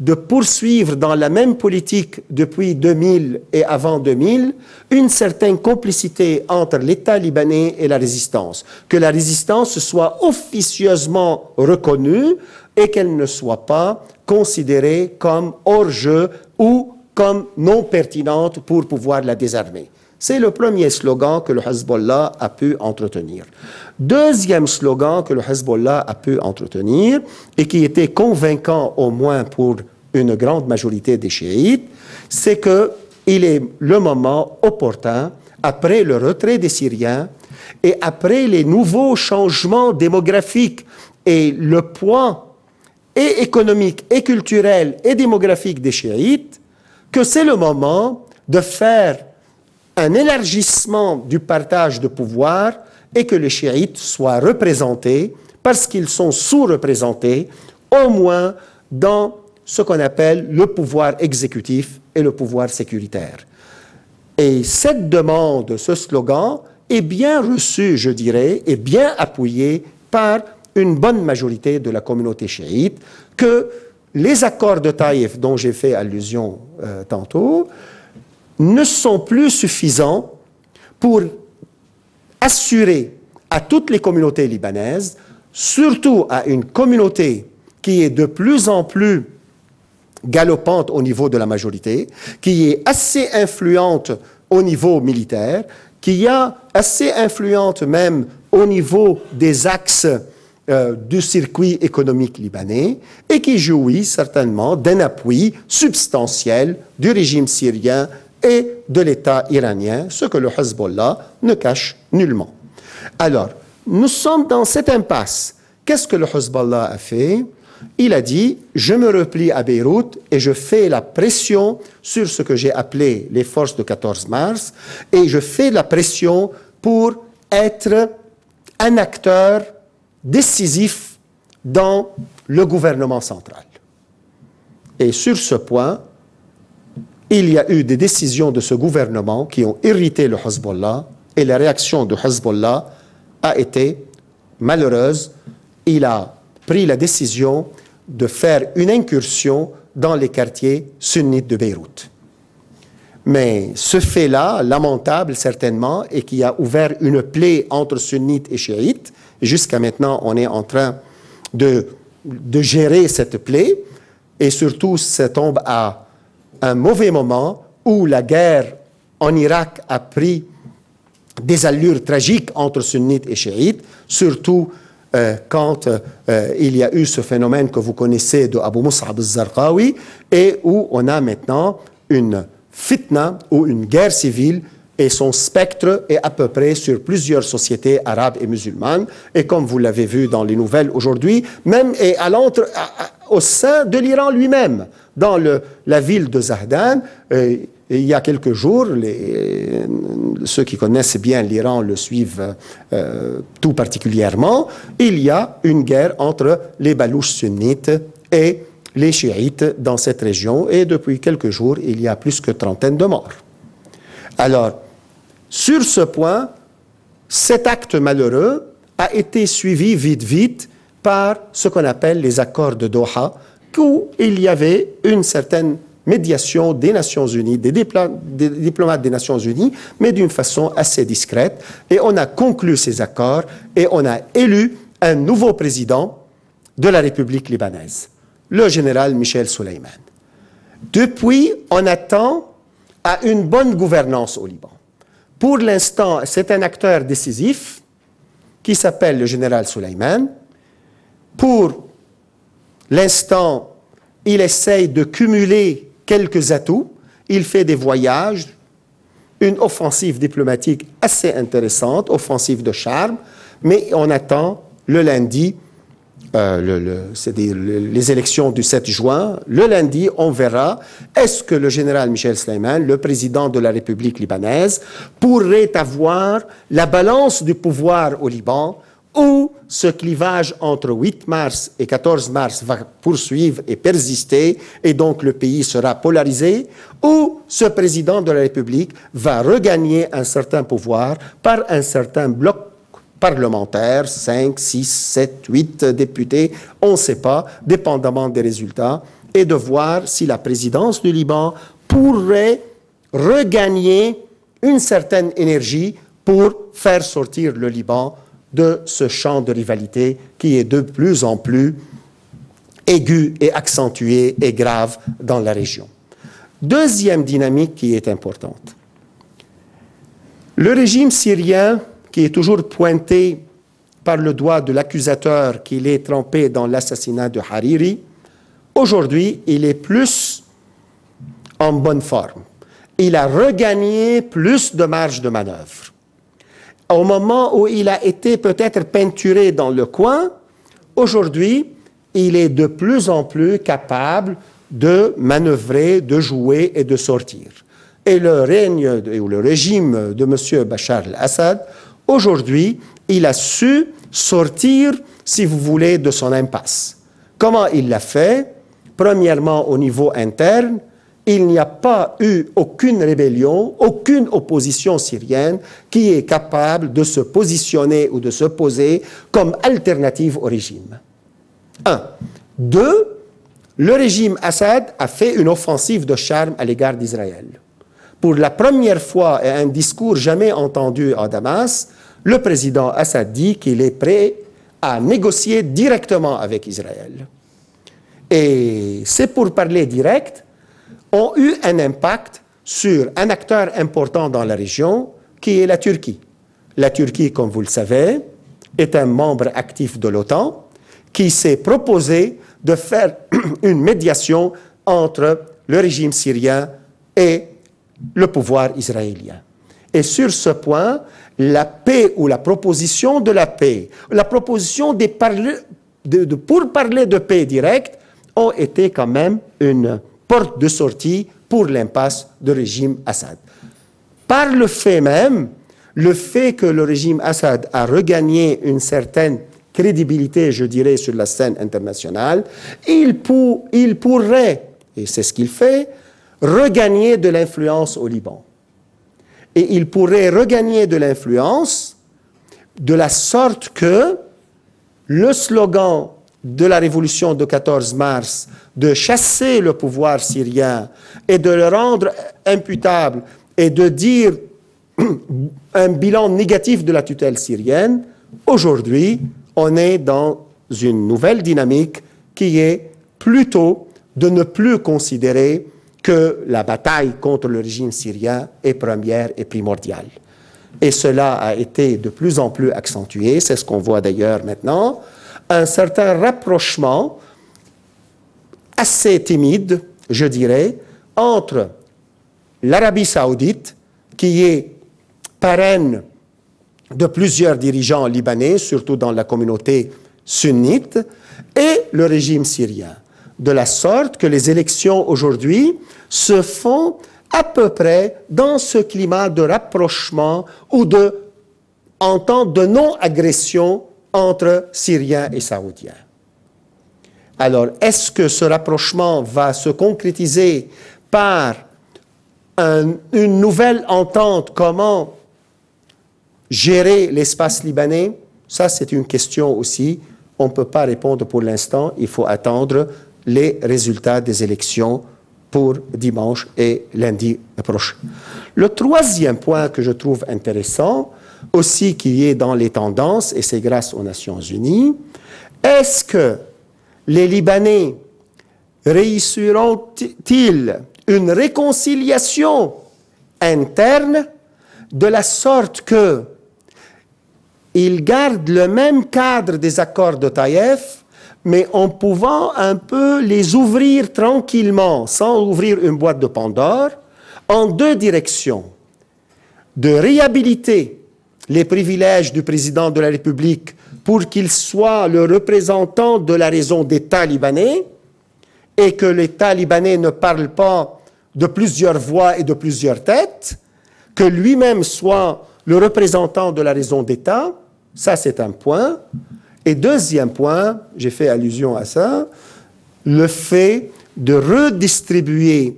de poursuivre dans la même politique depuis 2000 et avant 2000 une certaine complicité entre l'État libanais et la résistance, que la résistance soit officieusement reconnue et qu'elle ne soit pas considérée comme hors-jeu ou comme non pertinente pour pouvoir la désarmer. C'est le premier slogan que le Hezbollah a pu entretenir. Deuxième slogan que le Hezbollah a pu entretenir et qui était convaincant au moins pour une grande majorité des chiites, c'est qu'il est le moment opportun, après le retrait des Syriens et après les nouveaux changements démographiques et le poids et économique et culturel et démographique des chiites, que c'est le moment de faire un élargissement du partage de pouvoir et que les chiites soient représentés parce qu'ils sont sous-représentés, au moins dans ce qu'on appelle le pouvoir exécutif et le pouvoir sécuritaire. Et cette demande, ce slogan, est bien reçu, je dirais, et bien appuyé par une bonne majorité de la communauté chiite, que les accords de Taïf, dont j'ai fait allusion euh, tantôt, ne sont plus suffisants pour assurer à toutes les communautés libanaises, surtout à une communauté qui est de plus en plus galopante au niveau de la majorité, qui est assez influente au niveau militaire, qui est assez influente même au niveau des axes euh, du circuit économique libanais et qui jouit certainement d'un appui substantiel du régime syrien et de l'État iranien, ce que le Hezbollah ne cache nullement. Alors, nous sommes dans cette impasse. Qu'est-ce que le Hezbollah a fait? Il a dit, je me replie à Beyrouth et je fais la pression sur ce que j'ai appelé les forces de 14 mars et je fais la pression pour être un acteur décisif dans le gouvernement central. Et sur ce point, il y a eu des décisions de ce gouvernement qui ont irrité le Hezbollah et la réaction du Hezbollah a été malheureuse. Il a pris la décision de faire une incursion dans les quartiers sunnites de Beyrouth. Mais ce fait-là, lamentable certainement, et qui a ouvert une plaie entre sunnites et chiites, jusqu'à maintenant on est en train de, de gérer cette plaie, et surtout ça tombe à un mauvais moment où la guerre en Irak a pris des allures tragiques entre sunnites et chiites, surtout euh, quand euh, il y a eu ce phénomène que vous connaissez de Abu Mus'ab al-Zarqawi et où on a maintenant une fitna ou une guerre civile et son spectre est à peu près sur plusieurs sociétés arabes et musulmanes. Et comme vous l'avez vu dans les nouvelles aujourd'hui, même et à l'entre, au sein de l'Iran lui-même, dans la ville de Zahdan, euh, il y a quelques jours, les, ceux qui connaissent bien l'Iran le suivent euh, tout particulièrement, il y a une guerre entre les Balouches sunnites et les chiites dans cette région et depuis quelques jours, il y a plus que trentaine de morts. Alors, sur ce point, cet acte malheureux a été suivi vite vite par ce qu'on appelle les accords de Doha, où il y avait une certaine médiation des Nations Unies, des, diplomates des Nations Unies, mais d'une façon assez discrète. Et on a conclu ces accords et on a élu un nouveau président de la République libanaise, le général Michel Soleiman. Depuis, on attend à une bonne gouvernance au Liban. Pour l'instant, c'est un acteur décisif qui s'appelle le général Soleiman. Pour l'instant, il essaye de cumuler quelques atouts. Il fait des voyages, une offensive diplomatique assez intéressante, offensive de charme, mais on attend le lundi euh, le, les élections du 7 juin, le lundi, on verra est-ce que le général Michel Sleiman, le président de la République libanaise, pourrait avoir la balance du pouvoir au Liban ou ce clivage entre 8 mars et 14 mars va poursuivre et persister et donc le pays sera polarisé, ou ce président de la République va regagner un certain pouvoir par un certain bloc parlementaires, 5, 6, 7, 8 députés, on ne sait pas, dépendamment des résultats, et de voir si la présidence du Liban pourrait regagner une certaine énergie pour faire sortir le Liban de ce champ de rivalité qui est de plus en plus aigu et accentué et grave dans la région. Deuxième dynamique qui est importante. Le régime syrien qui est toujours pointé par le doigt de l'accusateur qu'il est trempé dans l'assassinat de Hariri, aujourd'hui, il est plus en bonne forme. Il a regagné plus de marge de manœuvre. Au moment où il a été peut-être peinturé dans le coin, aujourd'hui, il est de plus en plus capable de manœuvrer, de jouer et de sortir. Et le règne ou le régime de M. Bachar al-Assad Aujourd'hui, il a su sortir, si vous voulez, de son impasse. Comment il l'a fait? Premièrement, au niveau interne, il n'y a pas eu aucune rébellion, aucune opposition syrienne qui est capable de se positionner ou de se poser comme alternative au régime. Un. Deux, le régime Assad a fait une offensive de charme à l'égard d'Israël. Pour la première fois et un discours jamais entendu à Damas, le président Assad dit qu'il est prêt à négocier directement avec Israël. Et c'est pour parler direct, ont eu un impact sur un acteur important dans la région qui est la Turquie. La Turquie, comme vous le savez, est un membre actif de l'OTAN qui s'est proposé de faire une médiation entre le régime syrien et le pouvoir israélien. Et sur ce point, la paix ou la proposition de la paix, la proposition de, pour parler de paix directe, ont été quand même une porte de sortie pour l'impasse du régime Assad. Par le fait même, le fait que le régime Assad a regagné une certaine crédibilité, je dirais, sur la scène internationale, il, il pourrait, et c'est ce qu'il fait, regagner de l'influence au Liban. Et il pourrait regagner de l'influence de la sorte que le slogan de la révolution de 14 mars, de chasser le pouvoir syrien et de le rendre imputable et de dire un bilan négatif de la tutelle syrienne, aujourd'hui, on est dans une nouvelle dynamique qui est plutôt de ne plus considérer que la bataille contre le régime syrien est première et primordiale. Et cela a été de plus en plus accentué, c'est ce qu'on voit d'ailleurs maintenant, un certain rapprochement assez timide, je dirais, entre l'Arabie saoudite, qui est parraine de plusieurs dirigeants libanais, surtout dans la communauté sunnite, et le régime syrien. De la sorte que les élections aujourd'hui se font à peu près dans ce climat de rapprochement ou de entente de non-agression entre Syriens et Saoudiens. Alors, est-ce que ce rapprochement va se concrétiser par une nouvelle entente? Comment gérer l'espace libanais? Ça, c'est une question aussi. On ne peut pas répondre pour l'instant. Il faut attendre les résultats des élections pour dimanche et lundi prochain. Le troisième point que je trouve intéressant, aussi qui est dans les tendances, et c'est grâce aux Nations Unies, est-ce que les Libanais réussiront-ils une réconciliation interne de la sorte que ils gardent le même cadre des accords de Taïf, mais en pouvant un peu les ouvrir tranquillement, sans ouvrir une boîte de Pandore, en deux directions. De réhabiliter les privilèges du président de la République pour qu'il soit le représentant de la raison d'État libanais et que l'État libanais ne parle pas de plusieurs voix et de plusieurs têtes, que lui-même soit le représentant de la raison d'État, ça c'est un point. Et deuxième point, j'ai fait allusion à ça, le fait de redistribuer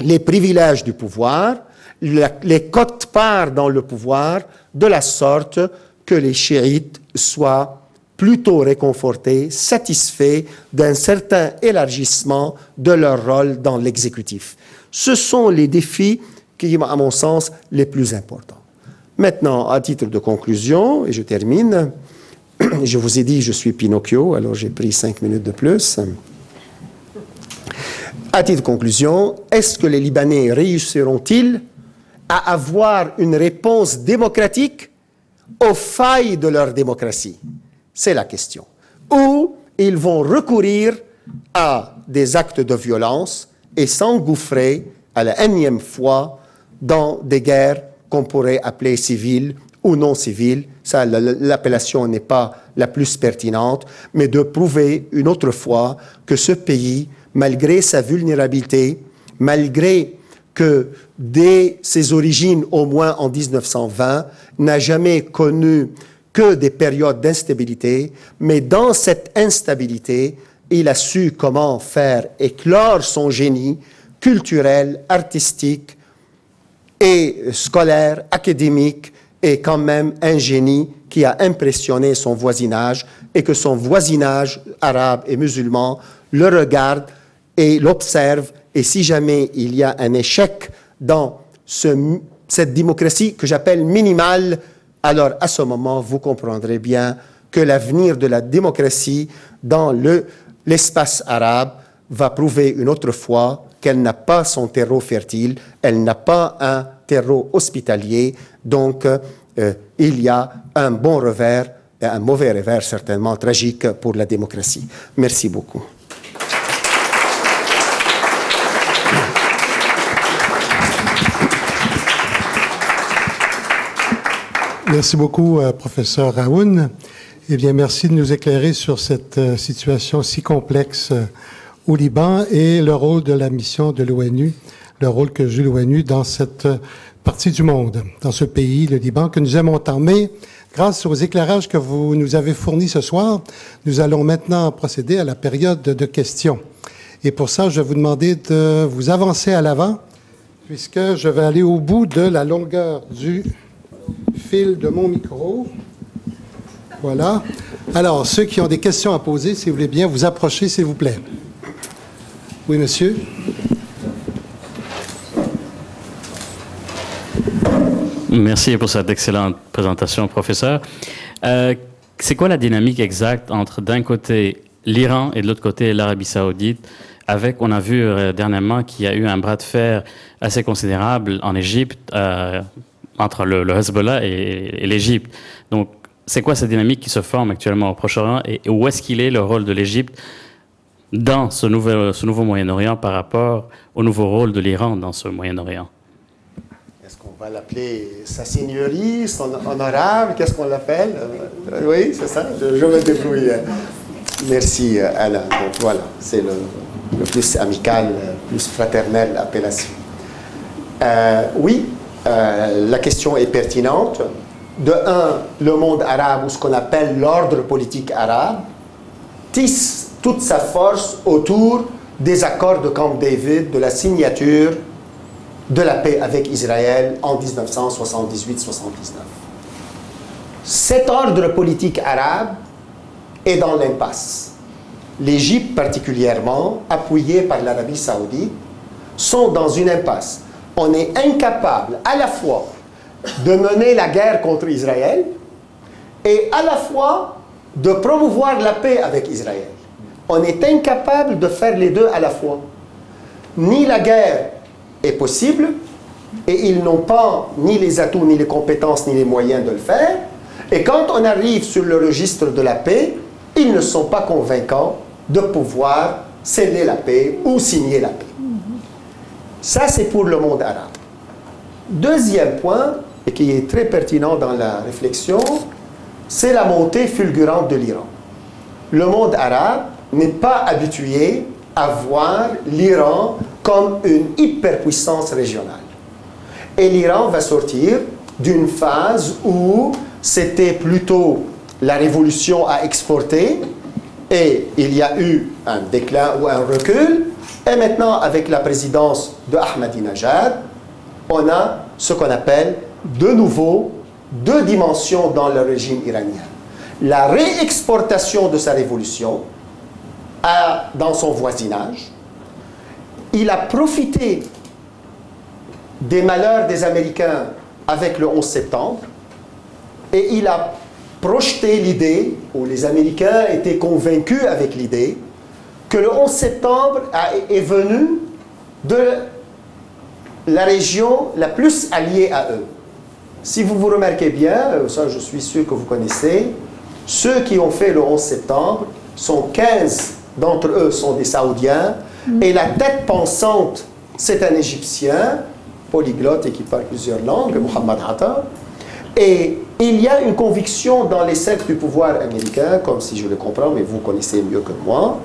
les privilèges du pouvoir les cotes-parts dans le pouvoir de la sorte que les chiites soient plutôt réconfortés, satisfaits d'un certain élargissement de leur rôle dans l'exécutif. Ce sont les défis qui, à mon sens, les plus importants. Maintenant, à titre de conclusion, et je termine, je vous ai dit je suis Pinocchio, alors j'ai pris cinq minutes de plus. À titre de conclusion, est-ce que les Libanais réussiront-ils à avoir une réponse démocratique aux failles de leur démocratie? C'est la question. Ou ils vont recourir à des actes de violence et s'engouffrer à la énième fois dans des guerres qu'on pourrait appeler civiles ou non civiles. Ça, l'appellation n'est pas la plus pertinente, mais de prouver une autre fois que ce pays, malgré sa vulnérabilité, malgré que dès ses origines, au moins en 1920, n'a jamais connu que des périodes d'instabilité, mais dans cette instabilité, il a su comment faire éclore son génie culturel, artistique et scolaire, académique, et quand même un génie qui a impressionné son voisinage et que son voisinage arabe et musulman le regarde et l'observe et si jamais il y a un échec dans cette démocratie que j'appelle minimale, alors à ce moment, vous comprendrez bien que l'avenir de la démocratie dans l'espace arabe va prouver une autre fois qu'elle n'a pas son terreau fertile, elle n'a pas un terreau hospitalier, donc euh, il y a un bon revers et un mauvais revers certainement tragique pour la démocratie. Merci beaucoup. Merci beaucoup, euh, professeur Raoun. Eh bien, merci de nous éclairer sur cette euh, situation si complexe euh, au Liban et le rôle de la mission de l'ONU, le rôle que joue l'ONU dans cette partie du monde, dans ce pays, le Liban, que nous aimons tant. Mais grâce aux éclairages que vous nous avez fournis ce soir, nous allons maintenant procéder à la période de questions. Et pour ça, je vais vous demander de vous avancer à l'avant, puisque je vais aller au bout de la longueur du fil de mon micro. Voilà. Alors, ceux qui ont des questions à poser, si vous voulez bien vous approcher, s'il vous plaît. Oui, monsieur. Merci pour cette excellente présentation, professeur. Euh, c'est quoi la dynamique exacte entre d'un côté l'Iran et de l'autre côté l'Arabie saoudite? Avec, on a vu euh, dernièrement qu'il y a eu un bras de fer assez considérable en Égypte euh, entre le, Hezbollah et, l'Égypte. Donc, c'est quoi cette dynamique qui se forme actuellement au Proche-Orient et, où est-ce qu'il est le rôle de l'Égypte dans ce nouveau, Moyen-Orient par rapport au nouveau rôle de l'Iran dans ce Moyen-Orient? Est-ce qu'on va l'appeler sa seigneurie en, arabe? Qu'est-ce qu'on l'appelle? Euh, Oui, c'est ça, je, me débrouille. Merci Alain. Donc voilà, c'est le, le, plus amical, le plus fraternel appellation. Euh, oui, euh, la question est pertinente. De un, le monde arabe, ou ce qu'on appelle l'ordre politique arabe, tisse toute sa force autour des accords de Camp David, de la signature de la paix avec Israël en 1978-79. Cet ordre politique arabe est dans l'impasse. L'Égypte particulièrement, appuyée par l'Arabie saoudite, sont dans une impasse on est incapable à la fois de mener la guerre contre Israël et à la fois de promouvoir la paix avec Israël. On est incapable de faire les deux à la fois. Ni la guerre est possible, et ils n'ont pas ni les atouts, ni les compétences, ni les moyens de le faire. Et quand on arrive sur le registre de la paix, ils ne sont pas convaincants de pouvoir sceller la paix ou signer la paix. Ça, c'est pour le monde arabe. Deuxième point, et qui est très pertinent dans la réflexion, c'est la montée fulgurante de l'Iran. Le monde arabe n'est pas habitué à voir l'Iran comme une hyperpuissance régionale. Et l'Iran va sortir d'une phase où c'était plutôt la révolution à exporter et il y a eu un déclin ou un recul et maintenant, avec la présidence de Ahmadinejad, on a ce qu'on appelle de nouveau deux dimensions dans le régime iranien. La réexportation de sa révolution dans son voisinage. Il a profité des malheurs des Américains avec le 11 septembre et il a projeté l'idée, ou les Américains étaient convaincus avec l'idée, que le 11 septembre est venu de la région la plus alliée à eux. Si vous vous remarquez bien, euh, ça je suis sûr que vous connaissez, ceux qui ont fait le 11 septembre sont 15 d'entre eux sont des Saoudiens et la tête pensante c'est un Égyptien polyglotte et qui parle plusieurs langues, Mohamed Atta. Et il y a une conviction dans les sectes du pouvoir américain, comme si je le comprends, mais vous connaissez mieux que moi,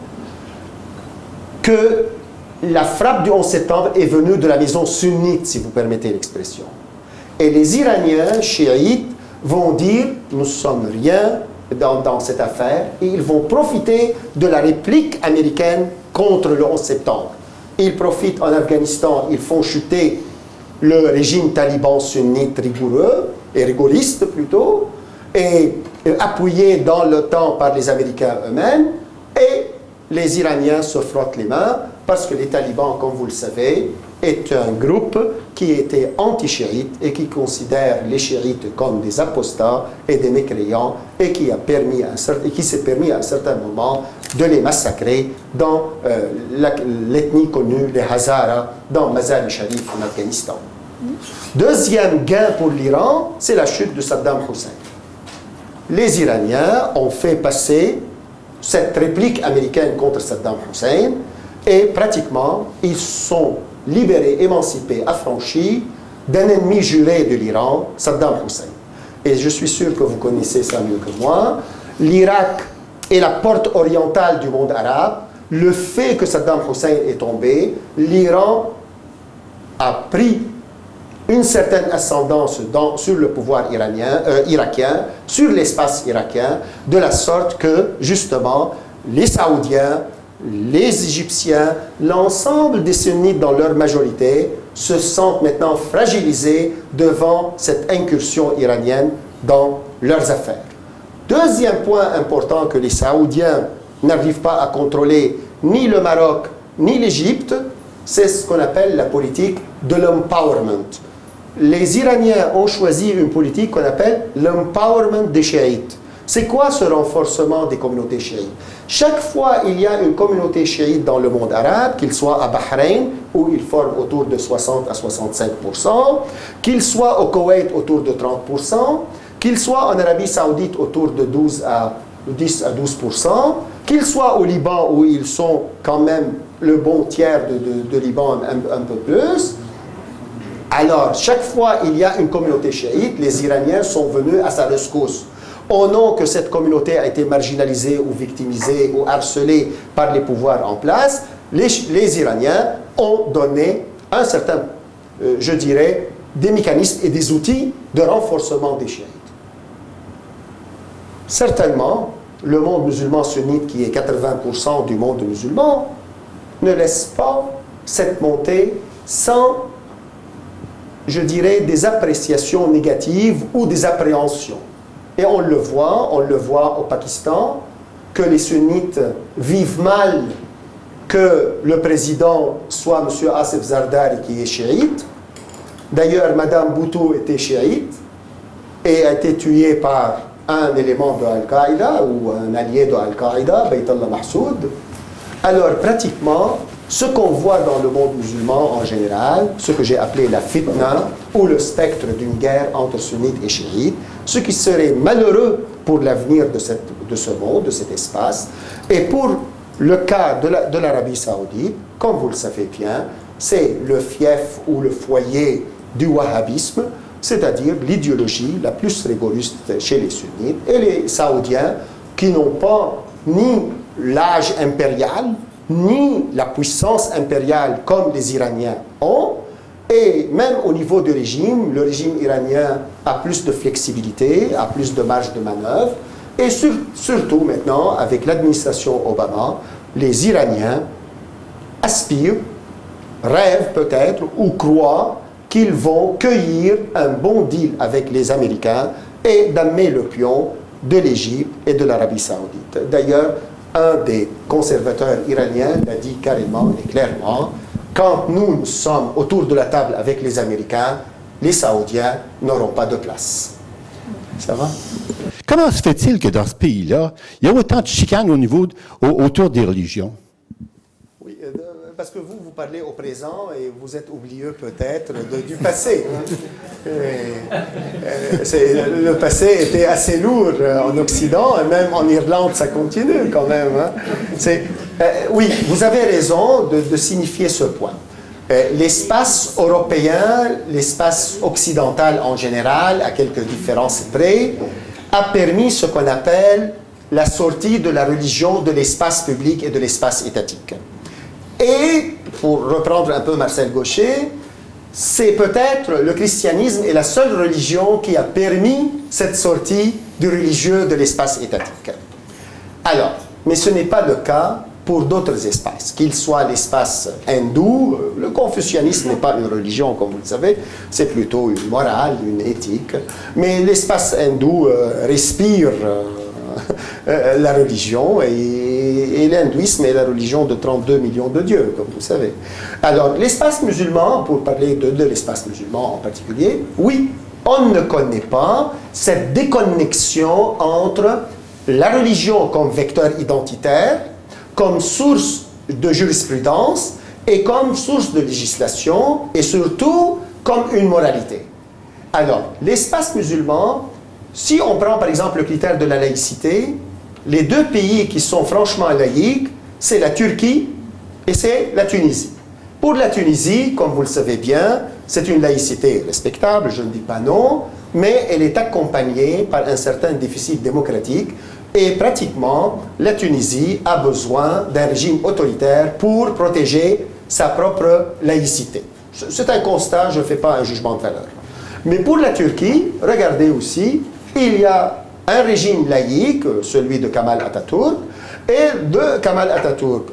que la frappe du 11 septembre est venue de la maison sunnite, si vous permettez l'expression. Et les Iraniens chiites vont dire nous sommes rien dans, cette affaire et ils vont profiter de la réplique américaine contre le 11 septembre. Ils profitent en Afghanistan, ils font chuter le régime taliban sunnite rigoureux et rigoriste plutôt, et, et appuyé dans temps par les Américains eux-mêmes, et les Iraniens se frottent les mains parce que les talibans, comme vous le savez, est un groupe qui était anti-chiite et qui considère les chiites comme des apostats et des mécréants et qui, qui s'est permis à un certain moment de les massacrer dans euh, l'ethnie connue, les Hazaras, dans Mazar-e-Sharif en Afghanistan. Deuxième gain pour l'Iran, c'est la chute de Saddam Hussein. les Iraniens ont fait passer cette réplique américaine contre Saddam Hussein et pratiquement ils sont libérés, émancipés, affranchis d'un ennemi juré de l'Iran, Saddam Hussein. Et je suis sûr que vous connaissez ça mieux que moi. L'Irak est la porte orientale du monde arabe. Le fait que Saddam Hussein est tombé, l'Iran a pris une certaine ascendance sur le pouvoir euh, irakien, sur l'espace irakien, de la sorte que, justement, les Saoudiens, les Égyptiens, l'ensemble des sunnites dans leur majorité, se sentent maintenant fragilisés devant cette incursion iranienne dans leurs affaires. Deuxième point important que les Saoudiens n'arrivent pas à contrôler, ni le Maroc, ni l'Égypte, c'est ce qu'on appelle la politique de l'empowerment les Iraniens ont choisi une politique qu'on appelle l'empowerment des chiites. C'est quoi ce renforcement des communautés chiites? Chaque fois il y a une communauté chiite dans le monde arabe, qu'il soit à Bahreïn, où ils forment autour de 60 à 65% qu'il soit au Koweït autour de 30% qu'il soit en Arabie saoudite autour de 12 à 10 à 12 qu'il soit au Liban où ils sont quand même le bon tiers de, Liban un peu plus, alors, chaque fois il y a une communauté chiite, les Iraniens sont venus à sa rescousse. Au nom que cette communauté a été marginalisée ou victimisée ou harcelée par les pouvoirs en place, les, Iraniens ont donné un certain, euh, je dirais, des mécanismes et des outils de renforcement des chiites. Certainement, le monde musulman sunnite, qui est 80% du monde musulman, ne laisse pas cette montée sans je dirais, des appréciations négatives ou des appréhensions. Et on le voit, on le voit au Pakistan, que les sunnites vivent mal que le président soit M. Asif Zardari qui est chiite. D'ailleurs, Mme Bhutto était chiite et a été tuée par un élément de Al-Qaïda ou un allié de Al-Qaïda, Baytallah Mahsoud. Alors, pratiquement, ce qu'on voit dans le monde musulman en général, ce que j'ai appelé la fitna ou le spectre d'une guerre entre sunnites et chiites, ce qui serait malheureux pour l'avenir de, de, ce monde, de cet espace. Et pour le cas de l'Arabie saoudite, comme vous le savez bien, c'est le fief ou le foyer du wahhabisme, c'est-à-dire l'idéologie la plus rigoriste chez les sunnites, et les saoudiens qui n'ont pas ni l'âge impérial, ni la puissance impériale comme les Iraniens ont, et même au niveau du régime, le régime iranien a plus de flexibilité, a plus de marge de manœuvre, et surtout maintenant, avec l'administration Obama, les Iraniens aspirent, rêvent peut-être, ou croient qu'ils vont cueillir un bon deal avec les Américains et d'amener le pion de l'Égypte et de l'Arabie saoudite. D'ailleurs, un des conservateurs iraniens l'a dit carrément et clairement, quand nous sommes autour de la table avec les Américains, les Saoudiens n'auront pas de place. Ça va? Comment se fait-il que dans ce pays-là, il y a autant de chicanes au niveau, autour des religions? Parce que vous, vous parlez au présent et vous êtes oublieux peut-être du passé. Euh, le passé était assez lourd en Occident et même en Irlande, ça continue quand même. Hein. Euh, oui, vous avez raison de, signifier ce point. Euh, l'espace européen, l'espace occidental en général, à quelques différences près, a permis ce qu'on appelle la sortie de la religion de l'espace public et de l'espace étatique. Et, pour reprendre un peu Marcel Gaucher, c'est peut-être le christianisme est la seule religion qui a permis cette sortie du religieux de l'espace étatique. Alors, mais ce n'est pas le cas pour d'autres espaces, qu'il soit l'espace hindou, euh, le confucianisme n'est pas une religion comme vous le savez, c'est plutôt une morale, une éthique, mais l'espace hindou euh, respire euh, la religion et, l'hindouisme est la religion de 32 millions de dieux, comme vous savez. Alors, l'espace musulman, pour parler de l'espace musulman en particulier, oui, on ne connaît pas cette déconnexion entre la religion comme vecteur identitaire, comme source de jurisprudence et comme source de législation et surtout comme une moralité. Alors, l'espace musulman si on prend par exemple le critère de la laïcité, les deux pays qui sont franchement laïques, c'est la Turquie et c'est la Tunisie. Pour la Tunisie, comme vous le savez bien, c'est une laïcité respectable, je ne dis pas non, mais elle est accompagnée par un certain déficit démocratique et pratiquement la Tunisie a besoin d'un régime autoritaire pour protéger sa propre laïcité. C'est un constat, je ne fais pas un jugement de valeur. Mais pour la Turquie, regardez aussi, il y a un régime laïque, celui de Kamal Atatürk, et de Kamal Atatürk.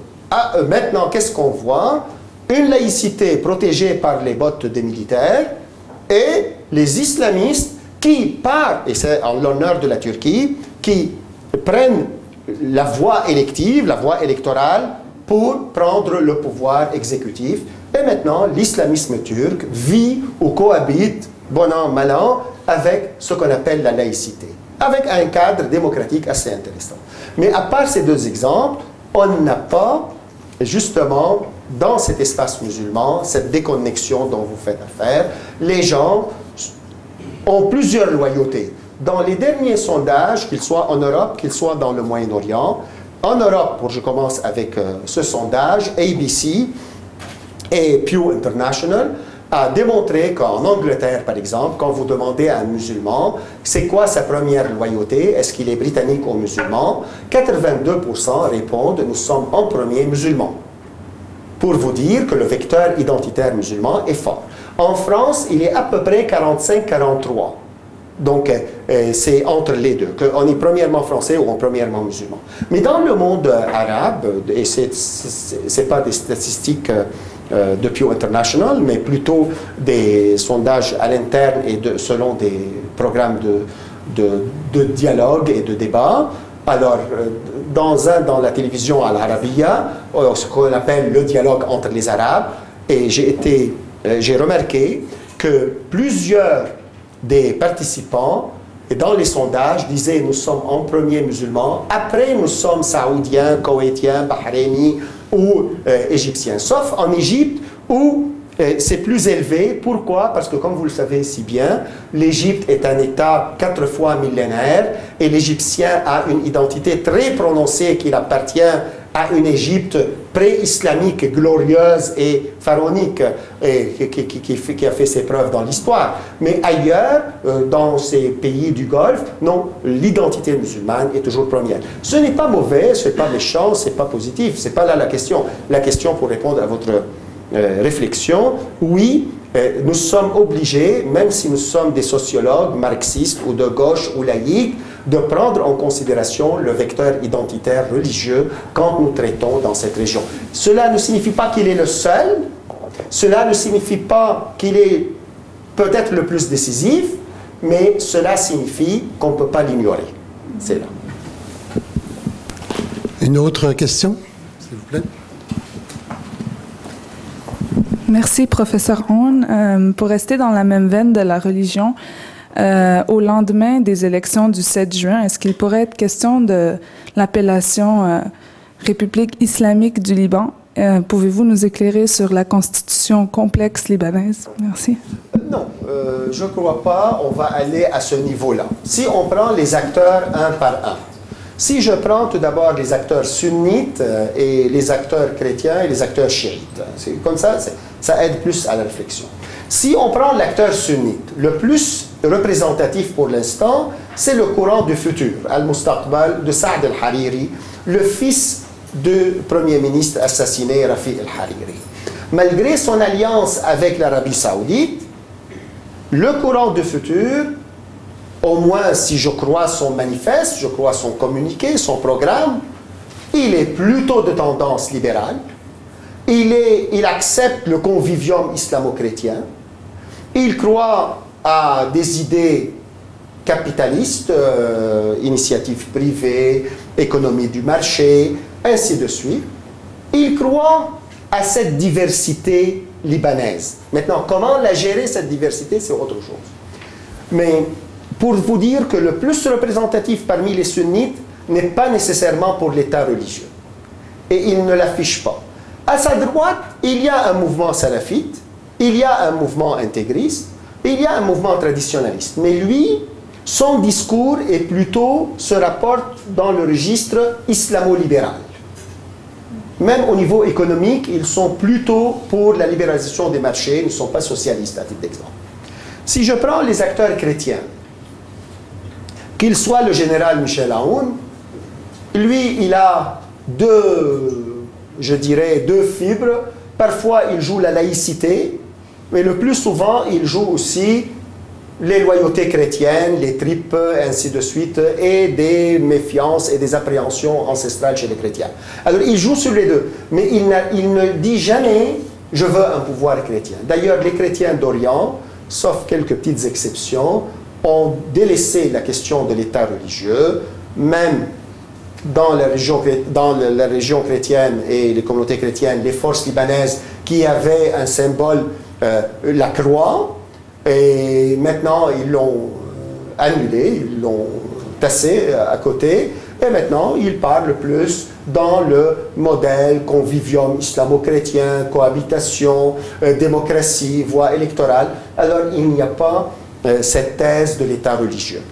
Maintenant, qu'est-ce qu'on voit? Une laïcité protégée par les bottes des militaires et les islamistes qui, par, et c'est en l'honneur de la Turquie, qui prennent la voie élective, la voie électorale, pour prendre le pouvoir exécutif. Et maintenant, l'islamisme turc vit ou cohabite, bon an, mal an, avec ce qu'on appelle la laïcité, avec un cadre démocratique assez intéressant. Mais à part ces deux exemples, on n'a pas, justement, dans cet espace musulman, cette déconnexion dont vous faites affaire, les gens ont plusieurs loyautés. Dans les derniers sondages, qu'ils soient en Europe, qu'ils soient dans le Moyen-Orient, en Europe, pour je commence avec euh, ce sondage, ABC et Pew International a démontré qu'en Angleterre, par exemple, quand vous demandez à un musulman c'est quoi sa première loyauté, est-ce qu'il est britannique ou musulman, 82% répondent nous sommes en premier musulmans. Pour vous dire que le vecteur identitaire musulman est fort. En France, il est à peu près 45-43. Donc, euh, euh, c'est entre les deux, qu'on est premièrement français ou premièrement musulman. Mais dans le monde arabe, et ce n'est pas des statistiques euh, de Pew International, mais plutôt des sondages à l'interne et selon des programmes de, de, dialogue et de débat. Alors, dans un, dans la télévision à l'Arabia, ce qu'on appelle le dialogue entre les Arabes, et j'ai été, j'ai remarqué que plusieurs des participants et dans les sondages disaient nous sommes en premier musulmans, après nous sommes saoudiens, koweïtiens, bahreïnis ou euh, égyptiens, sauf en Égypte où euh, c'est plus élevé. Pourquoi? Parce que comme vous le savez si bien, l'Égypte est un État quatre fois millénaire et l'Égyptien a une identité très prononcée qui appartient à une Égypte pré-islamique, glorieuse et pharaonique, et qui, a fait ses preuves dans l'histoire. Mais ailleurs, euh, dans ces pays du Golfe, non, l'identité musulmane est toujours première. Ce n'est pas mauvais, ce n'est pas méchant, ce n'est pas positif, ce n'est pas là la question. La question pour répondre à votre euh, réflexion, oui, euh, nous sommes obligés, même si nous sommes des sociologues marxistes ou de gauche ou laïcs, de prendre en considération le vecteur identitaire religieux quand nous traitons dans cette région. Cela ne signifie pas qu'il est le seul, cela ne signifie pas qu'il est peut-être le plus décisif, mais cela signifie qu'on ne peut pas l'ignorer. C'est là. Une autre question, s'il vous plaît? Merci, professeur Horn. Euh, pour rester dans la même veine de la religion, euh, au lendemain des élections du 7 juin, est-ce qu'il pourrait être question de l'appellation euh, République islamique du Liban? Euh, pouvez-vous nous éclairer sur la constitution complexe libanaise? Merci. Non, je ne crois pas on va aller à ce niveau-là. Si on prend les acteurs un par un, si je prends tout d'abord les acteurs sunnites et les acteurs chrétiens et les acteurs chiites, comme ça, ça aide plus à la réflexion. Si on prend l'acteur sunnite, le plus représentatif pour l'instant, c'est le courant du futur, Al-Mustaqbal de Saad al-Hariri, le fils du Premier ministre assassiné Rafi al-Hariri. Malgré son alliance avec l'Arabie saoudite, le courant du futur, au moins si je crois son manifeste, je crois son communiqué, son programme, il est plutôt de tendance libérale, il, est, il accepte le convivium islamo-chrétien, il croit à des idées capitalistes, euh, initiatives privées, économie du marché, ainsi de suite. Il croit à cette diversité libanaise. Maintenant, comment la gérer, cette diversité, c'est autre chose. Mais pour vous dire que le plus représentatif parmi les sunnites n'est pas nécessairement pour l'État religieux. Et il ne l'affiche pas. À sa droite, il y a un mouvement salafite il y a un mouvement intégriste, il y a un mouvement traditionnaliste. Mais lui, son discours est plutôt, se rapporte dans le registre islamo-libéral. Même au niveau économique, ils sont plutôt pour la libéralisation des marchés, ils ne sont pas socialistes à titre d'exemple. Si je prends les acteurs chrétiens, qu'il soit le général Michel Aoun, lui, il a deux, je dirais, deux fibres. Parfois, il joue la laïcité, mais le plus souvent, il joue aussi les loyautés chrétiennes, les tripes, ainsi de suite, et des méfiances et des appréhensions ancestrales chez les chrétiens. Alors, il joue sur les deux, mais il, ne dit jamais « je veux un pouvoir chrétien ». D'ailleurs, les chrétiens d'Orient, sauf quelques petites exceptions, ont délaissé la question de l'État religieux, même dans la, région, chrétienne et les communautés chrétiennes, les forces libanaises qui avaient un symbole, la croix, et maintenant, ils l'ont euh, annulé, ils l'ont tassé euh, à côté. Et maintenant, ils parlent plus dans le modèle convivium islamo-chrétien, cohabitation, euh, démocratie, voie électorale. Alors, il n'y a pas cette thèse de l'État religieux.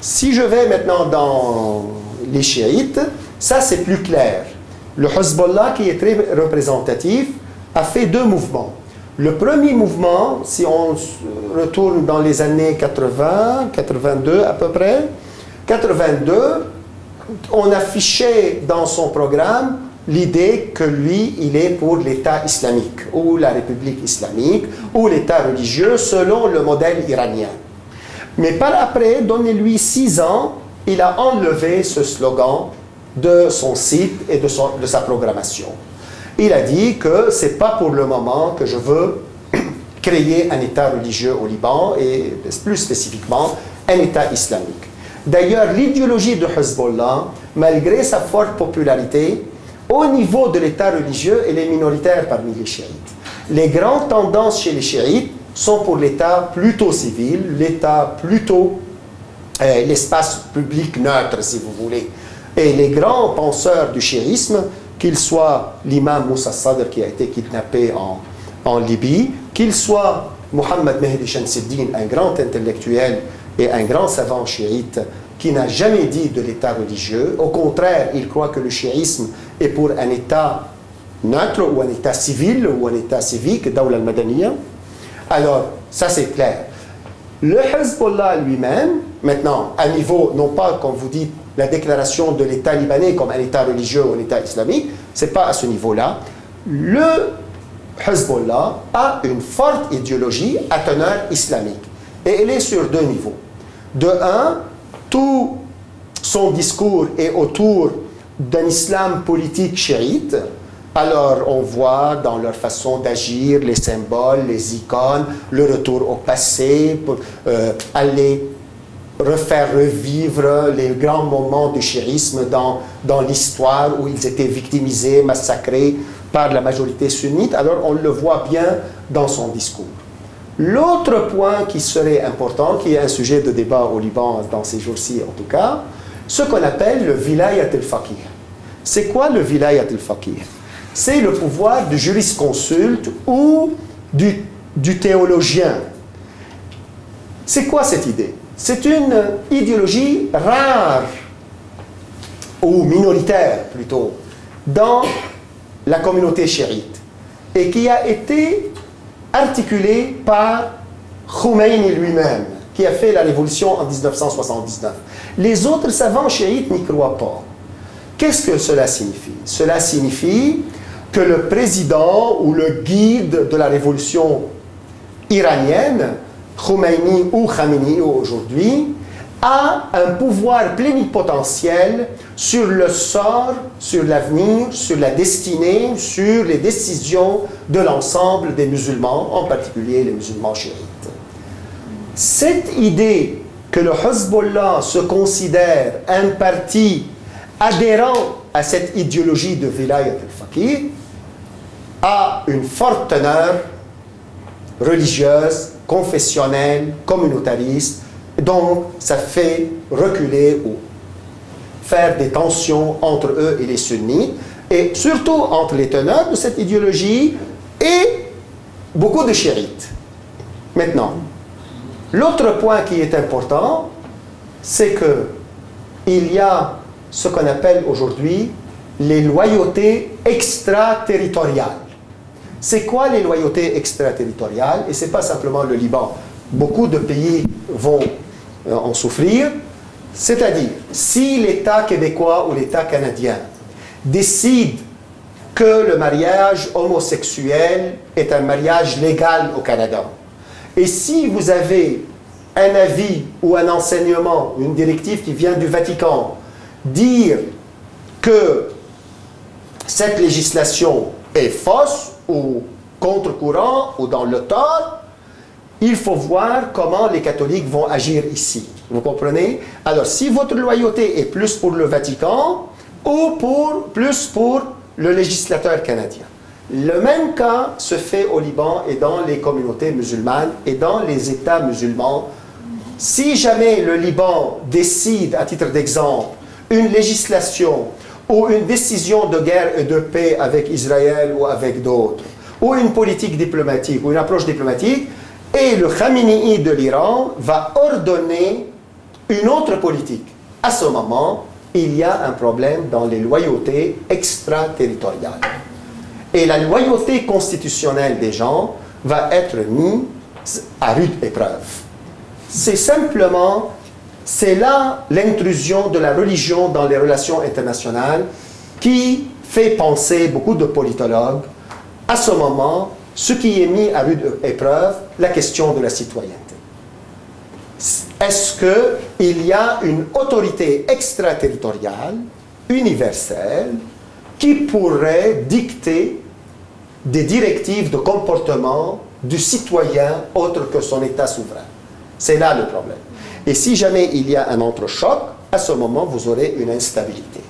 Si je vais maintenant dans les chiites, ça c'est plus clair. Le Hezbollah, qui est très représentatif, a fait deux mouvements. Le premier mouvement, si on retourne dans les années 80, 82 à peu près, 82, on affichait dans son programme l'idée que lui, il est pour l'État islamique, ou la République islamique, ou l'État religieux, selon le modèle iranien. Mais par après, donnez-lui six ans, il a enlevé ce slogan de son site et de, de sa programmation il a dit que ce n'est pas pour le moment que je veux créer un État religieux au Liban et plus spécifiquement un État islamique. D'ailleurs, l'idéologie de Hezbollah, malgré sa forte popularité, au niveau de l'État religieux, elle est minoritaire parmi les chiites. Les grandes tendances chez les chiites sont pour l'État plutôt civil, l'État plutôt euh, l'espace public neutre, si vous voulez. Et les grands penseurs du chiisme qu'il soit l'imam Moussa Sadr qui a été kidnappé en, en Libye, qu'il soit Mohamed Mehdi Shamsuddin, un grand intellectuel et un grand savant chiite qui n'a jamais dit de l'État religieux. Au contraire, il croit que le chiisme est pour un État neutre ou un État civil ou un État civique, Dawla al-Madaniya. Alors, ça c'est clair. Le Hezbollah lui-même, maintenant, à niveau, non pas, comme vous dites, la déclaration de l'État libanais comme un État religieux ou un État islamique, ce n'est pas à ce niveau-là. Le Hezbollah a une forte idéologie à teneur islamique. Et elle est sur deux niveaux. De un, tout son discours est autour d'un islam politique chiite. Alors on voit dans leur façon d'agir les symboles, les icônes, le retour au passé, pour euh, aller refaire revivre les grands moments du chérisme dans, dans l'histoire où ils étaient victimisés, massacrés par la majorité sunnite. Alors on le voit bien dans son discours. L'autre point qui serait important, qui est un sujet de débat au Liban dans ces jours-ci en tout cas, ce qu'on appelle le vilayat al-faqih. C'est quoi le vilayat al-faqih? C'est le pouvoir du jurisconsulte ou du, du théologien. C'est quoi cette idée? C'est une idéologie rare, ou minoritaire plutôt, dans la communauté chérite, et qui a été articulée par Khomeini lui-même, qui a fait la révolution en 1979. Les autres savants chiites n'y croient pas. Qu'est-ce que cela signifie? Cela signifie que le président ou le guide de la révolution iranienne Khomeini ou Khamenei aujourd'hui, a un pouvoir plénipotentiel sur le sort, sur l'avenir, sur la destinée, sur les décisions de l'ensemble des musulmans, en particulier les musulmans chiites. Cette idée que le Hezbollah se considère un parti adhérent à cette idéologie de Vilayat al-Faqih a une forte teneur religieuse confessionnel, communautariste. Donc, ça fait reculer ou faire des tensions entre eux et les sunnites, et surtout entre les teneurs de cette idéologie et beaucoup de chiites. Maintenant, l'autre point qui est important, c'est que il y a ce qu'on appelle aujourd'hui les loyautés extraterritoriales. C'est quoi les loyautés extraterritoriales? Et ce n'est pas simplement le Liban. Beaucoup de pays vont euh, en souffrir. C'est-à-dire, si l'État québécois ou l'État canadien décide que le mariage homosexuel est un mariage légal au Canada, et si vous avez un avis ou un enseignement, une directive qui vient du Vatican, dire que cette législation est fausse ou contre-courant ou dans le tort, il faut voir comment les catholiques vont agir ici. Vous comprenez? Alors, si votre loyauté est plus pour le Vatican ou pour, plus pour le législateur canadien. Le même cas se fait au Liban et dans les communautés musulmanes et dans les États musulmans. Si jamais le Liban décide, à titre d'exemple, une législation ou une décision de guerre et de paix avec Israël ou avec d'autres, ou une politique diplomatique ou une approche diplomatique, et le Khamenei de l'Iran va ordonner une autre politique. À ce moment, il y a un problème dans les loyautés extraterritoriales. Et la loyauté constitutionnelle des gens va être mise à rude épreuve. C'est simplement c'est là l'intrusion de la religion dans les relations internationales qui fait penser beaucoup de politologues à ce moment, ce qui est mis à rude épreuve, la question de la citoyenneté. Est-ce qu'il y a une autorité extraterritoriale, universelle, qui pourrait dicter des directives de comportement du citoyen autre que son État souverain? C'est là le problème. Et si jamais il y a un entrechoc, à ce moment, vous aurez une instabilité.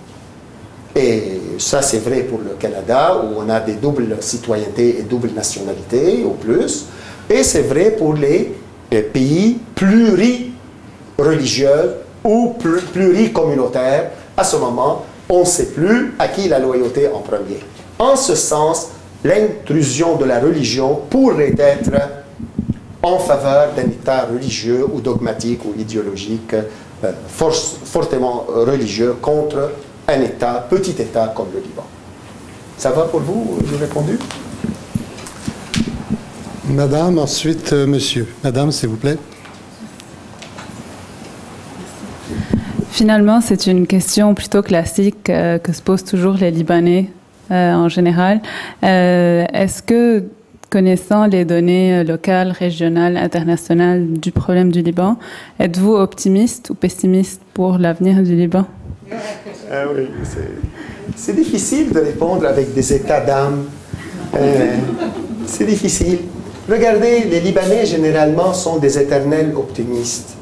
Et ça, c'est vrai pour le Canada, où on a des doubles citoyennetés et doubles nationalités, au plus. Et c'est vrai pour les, pays pluri-religieux ou pluri-communautaires. À ce moment, on ne sait plus à qui la loyauté en premier. En ce sens, l'intrusion de la religion pourrait être en faveur d'un État religieux ou dogmatique ou idéologique euh, fortement religieux contre un État, petit État comme le Liban. Ça va pour vous J'ai répondu? Madame, ensuite euh, monsieur. Madame, s'il vous plaît. Finalement, c'est une question plutôt classique euh, que se posent toujours les Libanais en général. Est-ce que Connaissant les données euh, locales, régionales, internationales du problème du Liban, êtes-vous optimiste ou pessimiste pour l'avenir du Liban? Ah oui, c'est difficile de répondre avec des états d'âme. Euh, c'est difficile. Regardez, les Libanais généralement sont des éternels optimistes.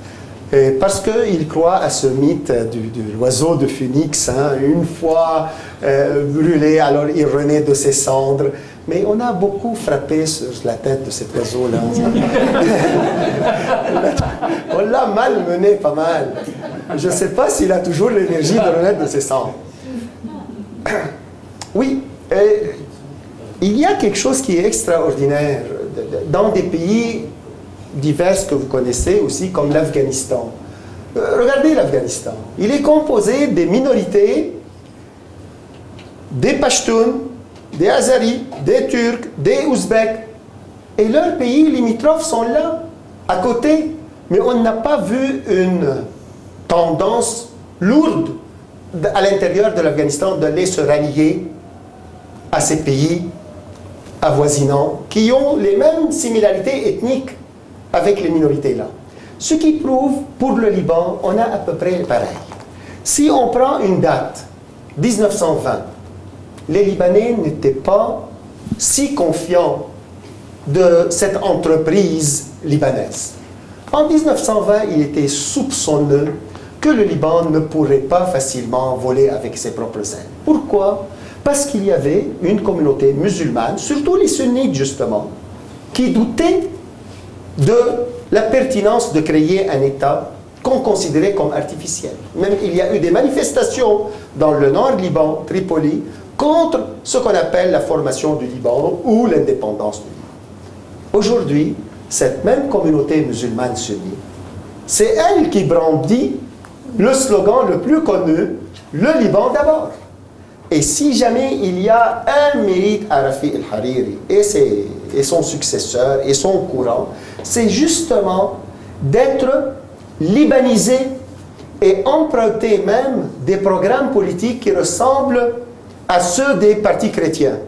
Euh, parce qu'ils croient à ce mythe de l'oiseau de phoenix, hein, une fois brûlé, alors il renaît de ses cendres. Mais on a beaucoup frappé sur la tête de cet oiseau-là. on l'a malmené pas mal. Je ne sais pas s'il a toujours l'énergie de renaître de ses cendres. Oui, il y a quelque chose qui est extraordinaire dans des pays divers que vous connaissez aussi, comme l'Afghanistan. Euh, regardez l'Afghanistan. Il est composé des minorités, des Pashtuns, des Azaris, des Turcs, des Ouzbeks. Et leurs pays limitrophes sont là, à côté. Mais on n'a pas vu une tendance lourde à l'intérieur de l'Afghanistan d'aller se rallier à ces pays avoisinants qui ont les mêmes similarités ethniques avec les minorités là. Ce qui prouve, pour le Liban, on a à peu près pareil. Si on prend une date, 1920, les Libanais n'étaient pas si confiants de cette entreprise libanaise. En 1920, il était soupçonneux que le Liban ne pourrait pas facilement voler avec ses propres ailes. Pourquoi? Parce qu'il y avait une communauté musulmane, surtout les sunnites justement, qui doutaient de la pertinence de créer un État qu'on considérait comme artificiel. Même il y a eu des manifestations dans le nord Liban, Tripoli, contre ce qu'on appelle la formation du Liban ou l'indépendance du Liban. Aujourd'hui, cette même communauté musulmane sunnite, c'est elle qui brandit le slogan le plus connu, le Liban d'abord. Et si jamais il y a un mérite à Rafi el-Hariri et, et son successeur et son courant, c'est justement d'être libanisé et emprunter même des programmes politiques qui ressemblent à ceux des partis chrétiens.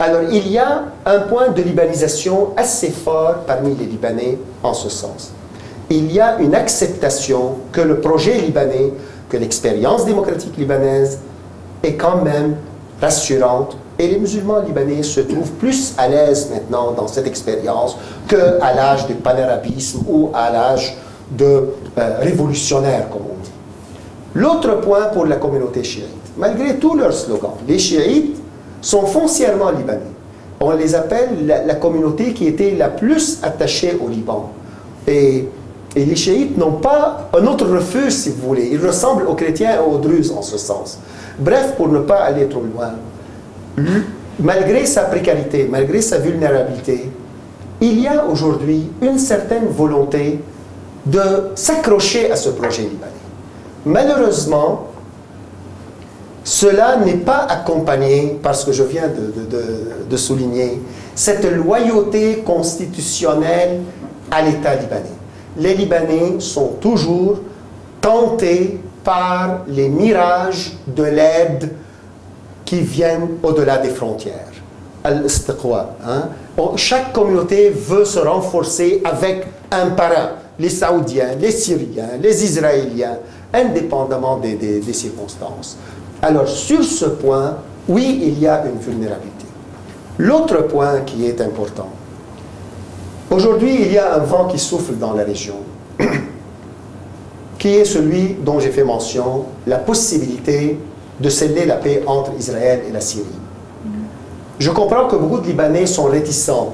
Alors il y a un point de libanisation assez fort parmi les Libanais en ce sens. Il y a une acceptation que le projet libanais, que l'expérience démocratique libanaise est quand même rassurante et les musulmans libanais se trouvent plus à l'aise maintenant dans cette expérience qu'à l'âge du panarabisme ou à l'âge de euh, révolutionnaire, comme on dit. L'autre point pour la communauté chiite, malgré tous leurs slogans, les chiites sont foncièrement libanais. On les appelle la, communauté qui était la plus attachée au Liban. Et, les chiites n'ont pas un autre refuge, si vous voulez. Ils ressemblent aux chrétiens et aux druzes en ce sens. Bref, pour ne pas aller trop loin, malgré sa précarité, malgré sa vulnérabilité, il y a aujourd'hui une certaine volonté de s'accrocher à ce projet libanais. Malheureusement, cela n'est pas accompagné par ce que je viens de, souligner, cette loyauté constitutionnelle à l'État libanais. Les Libanais sont toujours tentés par les mirages de l'aide qui viennent au-delà des frontières. Hein? Chaque communauté veut se renforcer avec un parrain. Les Saoudiens, les Syriens, les Israéliens, indépendamment des circonstances. Alors sur ce point, oui, il y a une vulnérabilité. L'autre point qui est important, aujourd'hui il y a un vent qui souffle dans la région, qui est celui dont j'ai fait mention, la possibilité de sceller la paix entre Israël et la Syrie. Je comprends que beaucoup de Libanais sont réticents,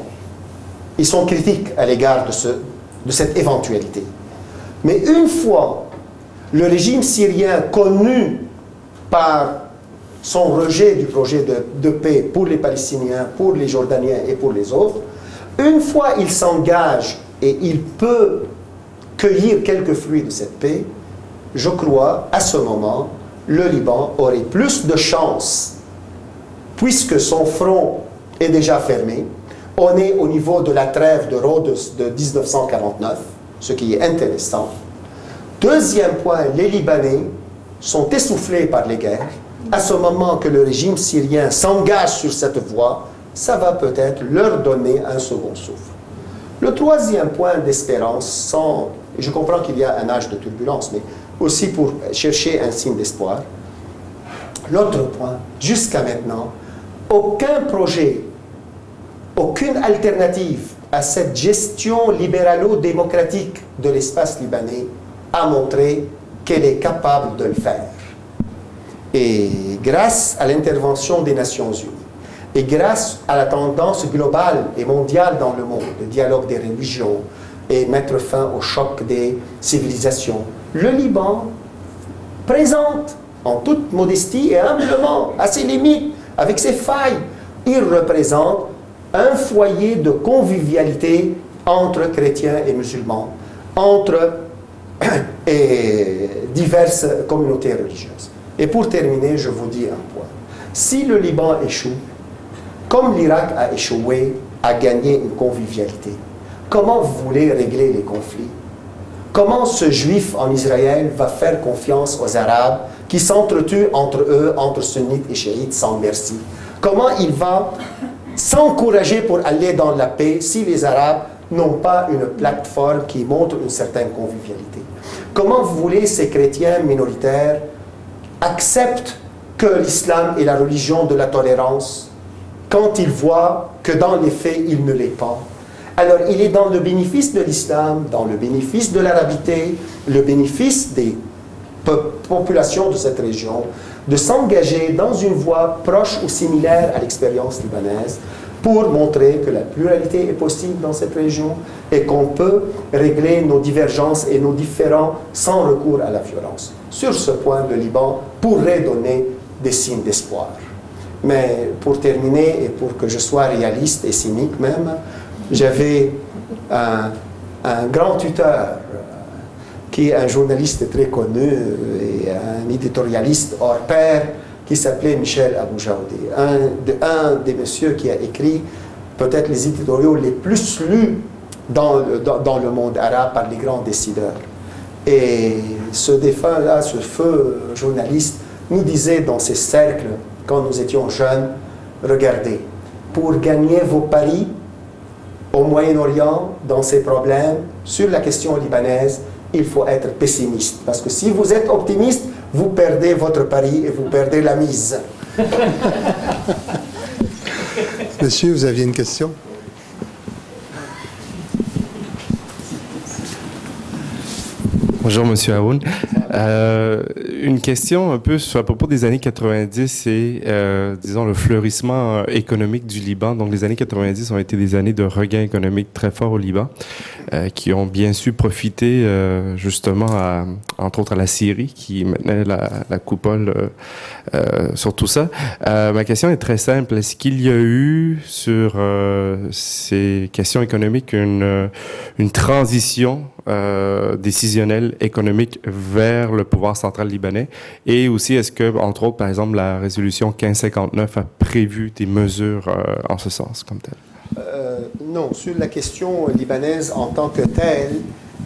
ils sont critiques à l'égard de, de cette éventualité. Mais une fois le régime syrien connu par son rejet du projet de, paix pour les Palestiniens, pour les Jordaniens et pour les autres, une fois il s'engage et il peut cueillir quelques fruits de cette paix, je crois à ce moment le Liban aurait plus de chances, puisque son front est déjà fermé. On est au niveau de la trêve de Rhodes de 1949, ce qui est intéressant. Deuxième point, les Libanais sont essoufflés par les guerres. À ce moment que le régime syrien s'engage sur cette voie, ça va peut-être leur donner un second souffle. Le troisième point d'espérance, je comprends qu'il y a un âge de turbulence, mais aussi pour chercher un signe d'espoir. L'autre point, jusqu'à maintenant, aucun projet, aucune alternative à cette gestion libéralo-démocratique de l'espace libanais a montré qu'elle est capable de le faire. Et grâce à l'intervention des Nations Unies, et grâce à la tendance globale et mondiale dans le monde, le dialogue des religions et mettre fin au choc des civilisations, le Liban présente en toute modestie et humblement, à ses limites, avec ses failles, il représente un foyer de convivialité entre chrétiens et musulmans, entre et diverses communautés religieuses. Et pour terminer, je vous dis un point. Si le Liban échoue, comme l'Irak a échoué à gagner une convivialité, comment vous voulez régler les conflits? Comment ce juif en Israël va faire confiance aux Arabes qui s'entretuent entre eux, entre sunnites et chiites, sans merci? Comment il va s'encourager pour aller dans la paix si les Arabes n'ont pas une plateforme qui montre une certaine convivialité? Comment vous voulez ces chrétiens minoritaires acceptent que l'islam est la religion de la tolérance quand ils voient que dans les faits, il ne l'est pas? Alors il est dans le bénéfice de l'islam, dans le bénéfice de l'arabité, le bénéfice des populations de cette région, de s'engager dans une voie proche ou similaire à l'expérience libanaise pour montrer que la pluralité est possible dans cette région et qu'on peut régler nos divergences et nos différends sans recours à la violence. Sur ce point, le Liban pourrait donner des signes d'espoir. Mais pour terminer, et pour que je sois réaliste et cynique même, j'avais un, grand tuteur euh, qui est un journaliste très connu et un éditorialiste hors pair qui s'appelait Michel Aboujaoudi, un, un des messieurs qui a écrit peut-être les éditoriaux les plus lus dans, dans, le monde arabe par les grands décideurs. Et ce défunt-là, ce feu journaliste, nous disait dans ces cercles, quand nous étions jeunes, regardez, pour gagner vos paris au Moyen-Orient, dans ces problèmes, sur la question libanaise, il faut être pessimiste. Parce que si vous êtes optimiste, vous perdez votre pari et vous perdez la mise. Monsieur, vous aviez une question? Bonjour, Monsieur Aoun. Euh, une question un peu à propos des années 90 et, euh, disons, le fleurissement euh, économique du Liban. Donc, les années 90 ont été des années de regain économique très fort au Liban, euh, qui ont bien su profiter euh, justement, à, entre autres, à la Syrie, qui maintenait la, la coupole sur tout ça. ma question est très simple. Est-ce qu'il y a eu sur ces questions économiques une, une transition euh, décisionnel économique vers le pouvoir central libanais? Et aussi, est-ce que, entre autres, par exemple, la résolution 1559 a prévu des mesures euh, en ce sens comme telle? Euh, non, sur la question libanaise en tant que telle,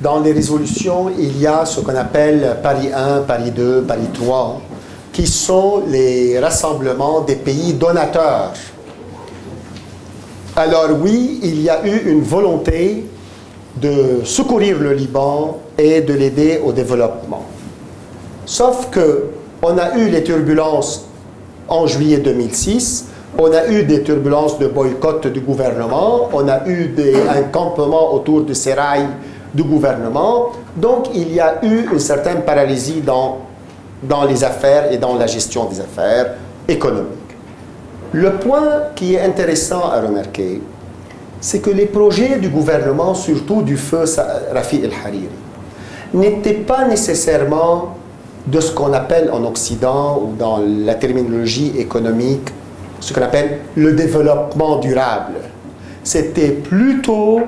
dans les résolutions, il y a ce qu'on appelle Paris 1, Paris 2, Paris 3, qui sont les rassemblements des pays donateurs. Alors oui, il y a eu une volonté de secourir le Liban et de l'aider au développement. Sauf que on a eu les turbulences en juillet 2006, on a eu des turbulences de boycott du gouvernement, on a eu un campement autour de ces rails du gouvernement, donc il y a eu une certaine paralysie dans, dans les affaires et dans la gestion des affaires économiques. Le point qui est intéressant à remarquer, c'est que les projets du gouvernement, surtout du feu Rafi el-Hariri, n'étaient pas nécessairement de ce qu'on appelle en Occident ou dans la terminologie économique, ce qu'on appelle le développement durable. C'était plutôt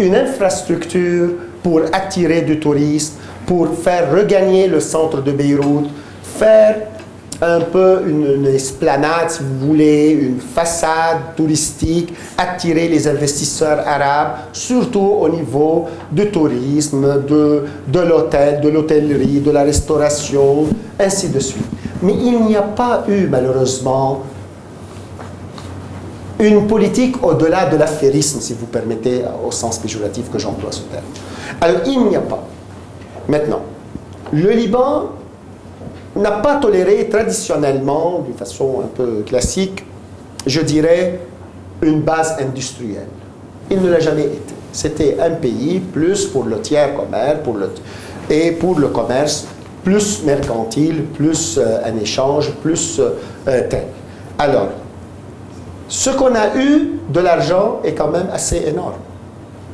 une infrastructure pour attirer du tourisme, pour faire regagner le centre de Beyrouth, faire un peu une, esplanade, si vous voulez, une façade touristique, attirer les investisseurs arabes, surtout au niveau du tourisme, de, de l'hôtel, de l'hôtellerie, de la restauration, ainsi de suite. Mais il n'y a pas eu, malheureusement, une politique au-delà de l'affairisme, si vous permettez, au sens péjoratif que j'emploie ce terme. Alors, il n'y a pas. Maintenant, le Liban n'a pas toléré traditionnellement, d'une façon un peu classique, je dirais, une base industrielle. Il ne l'a jamais été. C'était un pays plus pour le tiers commerce pour le, et pour le commerce plus mercantile, plus euh, un échange, plus euh, tel. Alors, ce qu'on a eu de l'argent est quand même assez énorme.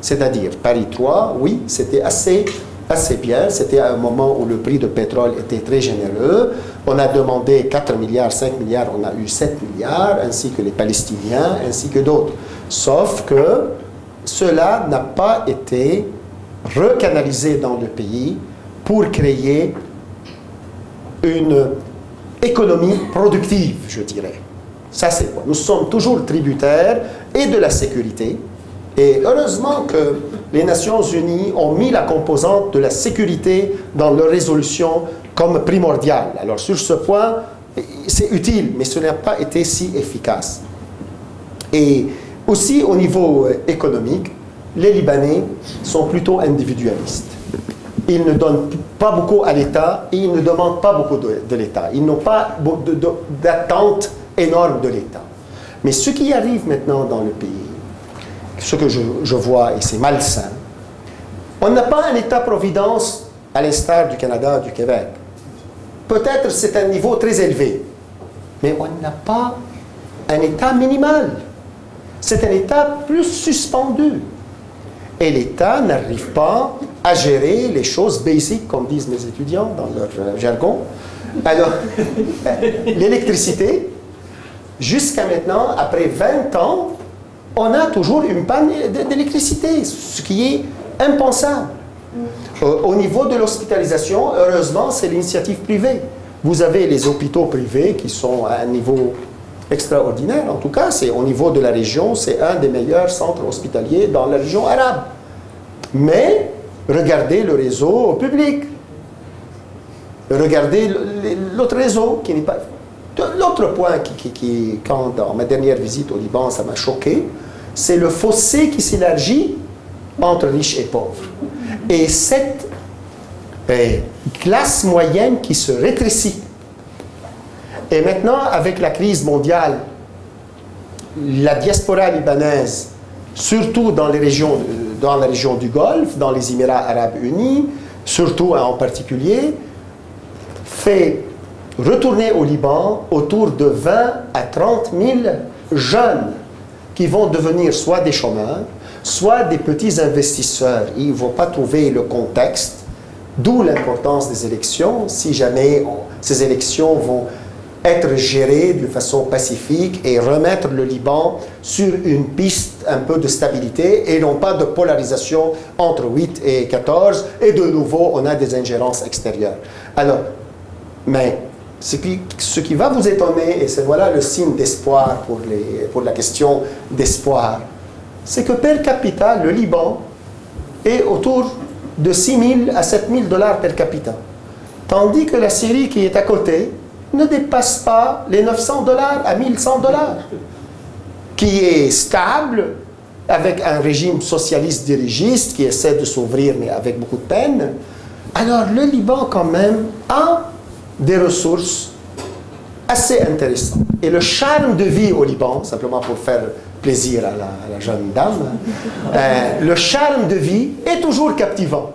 C'est-à-dire, Paris 3, oui, c'était assez assez bien. C'était à un moment où le prix de pétrole était très généreux. On a demandé 4 milliards, 5 milliards, on a eu 7 milliards, ainsi que les Palestiniens, ainsi que d'autres. Sauf que cela n'a pas été recanalisé dans le pays pour créer une économie productive, je dirais. Ça, c'est quoi? Nous sommes toujours tributaires et de la sécurité, et heureusement que les Nations Unies ont mis la composante de la sécurité dans leur résolution comme primordiale. Alors sur ce point, c'est utile, mais ce n'a pas été si efficace. Et aussi au niveau euh, économique, les Libanais sont plutôt individualistes. Ils ne donnent pas beaucoup à l'État et ils ne demandent pas beaucoup de, de l'État. Ils n'ont pas d'attente énorme de l'État. Mais ce qui arrive maintenant dans le pays, ce que je, vois, et c'est malsain, on n'a pas un État-providence à l'instar du Canada, du Québec. Peut-être c'est un niveau très élevé, mais on n'a pas un État minimal. C'est un État plus suspendu. Et l'État n'arrive pas à gérer les choses basiques, comme disent mes étudiants dans leur jargon. Alors, l'électricité, jusqu'à maintenant, après 20 ans, on a toujours une panne d'électricité, ce qui est impensable. Euh, au niveau de l'hospitalisation, heureusement, c'est l'initiative privée. Vous avez les hôpitaux privés qui sont à un niveau extraordinaire. En tout cas, c'est au niveau de la région, c'est un des meilleurs centres hospitaliers dans la région arabe. Mais regardez le réseau public. Regardez l'autre réseau qui n'est pas. L'autre point qui, qui, quand dans ma dernière visite au Liban, ça m'a choqué, c'est le fossé qui s'élargit entre riches et pauvres. Et cette eh, classe moyenne qui se rétrécit. Et maintenant, avec la crise mondiale, la diaspora libanaise, surtout dans, les régions, dans la région du Golfe, dans les Émirats arabes unis, surtout en particulier, fait retourner au Liban autour de 20 à 30 000 jeunes qui vont devenir soit des chômeurs, soit des petits investisseurs. Ils ne vont pas trouver le contexte, d'où l'importance des élections. Si jamais ces élections vont être gérées de façon pacifique et remettre le Liban sur une piste un peu de stabilité et non pas de polarisation entre 8 et 14 et de nouveau on a des ingérences extérieures. Alors, mais ce qui, va vous étonner, et c'est voilà le signe d'espoir pour, pour la question d'espoir, c'est que per capita, le Liban est autour de 6 000 à 7 000 dollars per capita. Tandis que la Syrie qui est à côté ne dépasse pas les 900 dollars à 1100 dollars, qui est stable, avec un régime socialiste dirigiste qui essaie de s'ouvrir mais avec beaucoup de peine. Alors le Liban quand même a des ressources assez intéressantes. Et le charme de vie au Liban, simplement pour faire plaisir à la, jeune dame, euh, le charme de vie est toujours captivant.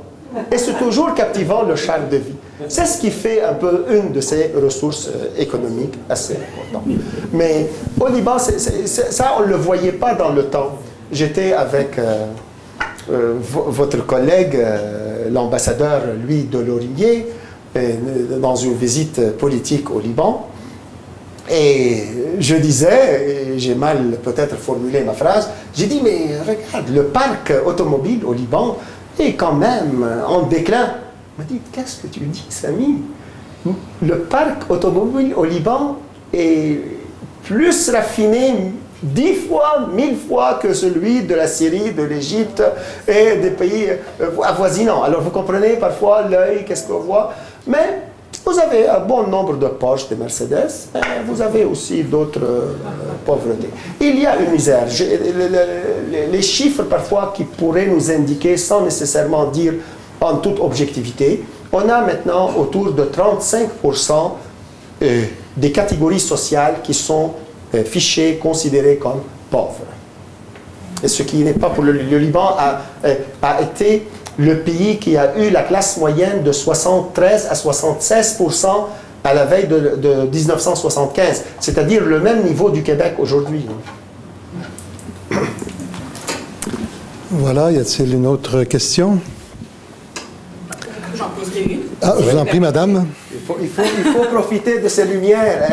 Et c'est toujours captivant le charme de vie. C'est ce qui fait un peu une de ces ressources euh, économiques assez importantes. Mais au Liban, ça, on ne le voyait pas dans le temps. J'étais avec euh, votre collègue, l'ambassadeur Louis Delorier, dans une visite politique au Liban. Et je disais, j'ai mal peut-être formulé ma phrase, j'ai dit, mais regarde, le parc automobile au Liban est quand même en déclin. Il m'a dit, qu'est-ce que tu dis, Samy? Le parc automobile au Liban est plus raffiné dix fois, mille fois que celui de la Syrie, de l'Égypte et des pays euh, avoisinants. Alors vous comprenez parfois l'œil, qu'est-ce qu'on voit, mais vous avez un bon nombre de Porsche, de Mercedes, et vous avez aussi d'autres euh, pauvretés. Il y a une misère. les chiffres parfois qui pourraient nous indiquer, sans nécessairement dire en toute objectivité, on a maintenant autour de 35% euh, des catégories sociales qui sont euh, fichées, considérées comme pauvres. Et ce qui n'est pas pour le, Liban a été le pays qui a eu la classe moyenne de 73 à 76% à la veille de, 1975, c'est-à-dire le même niveau du Québec aujourd'hui. Voilà, y a-t-il une autre question? J'en poserai une. Ah, je vous en prie, madame. Il faut, profiter de ces lumières,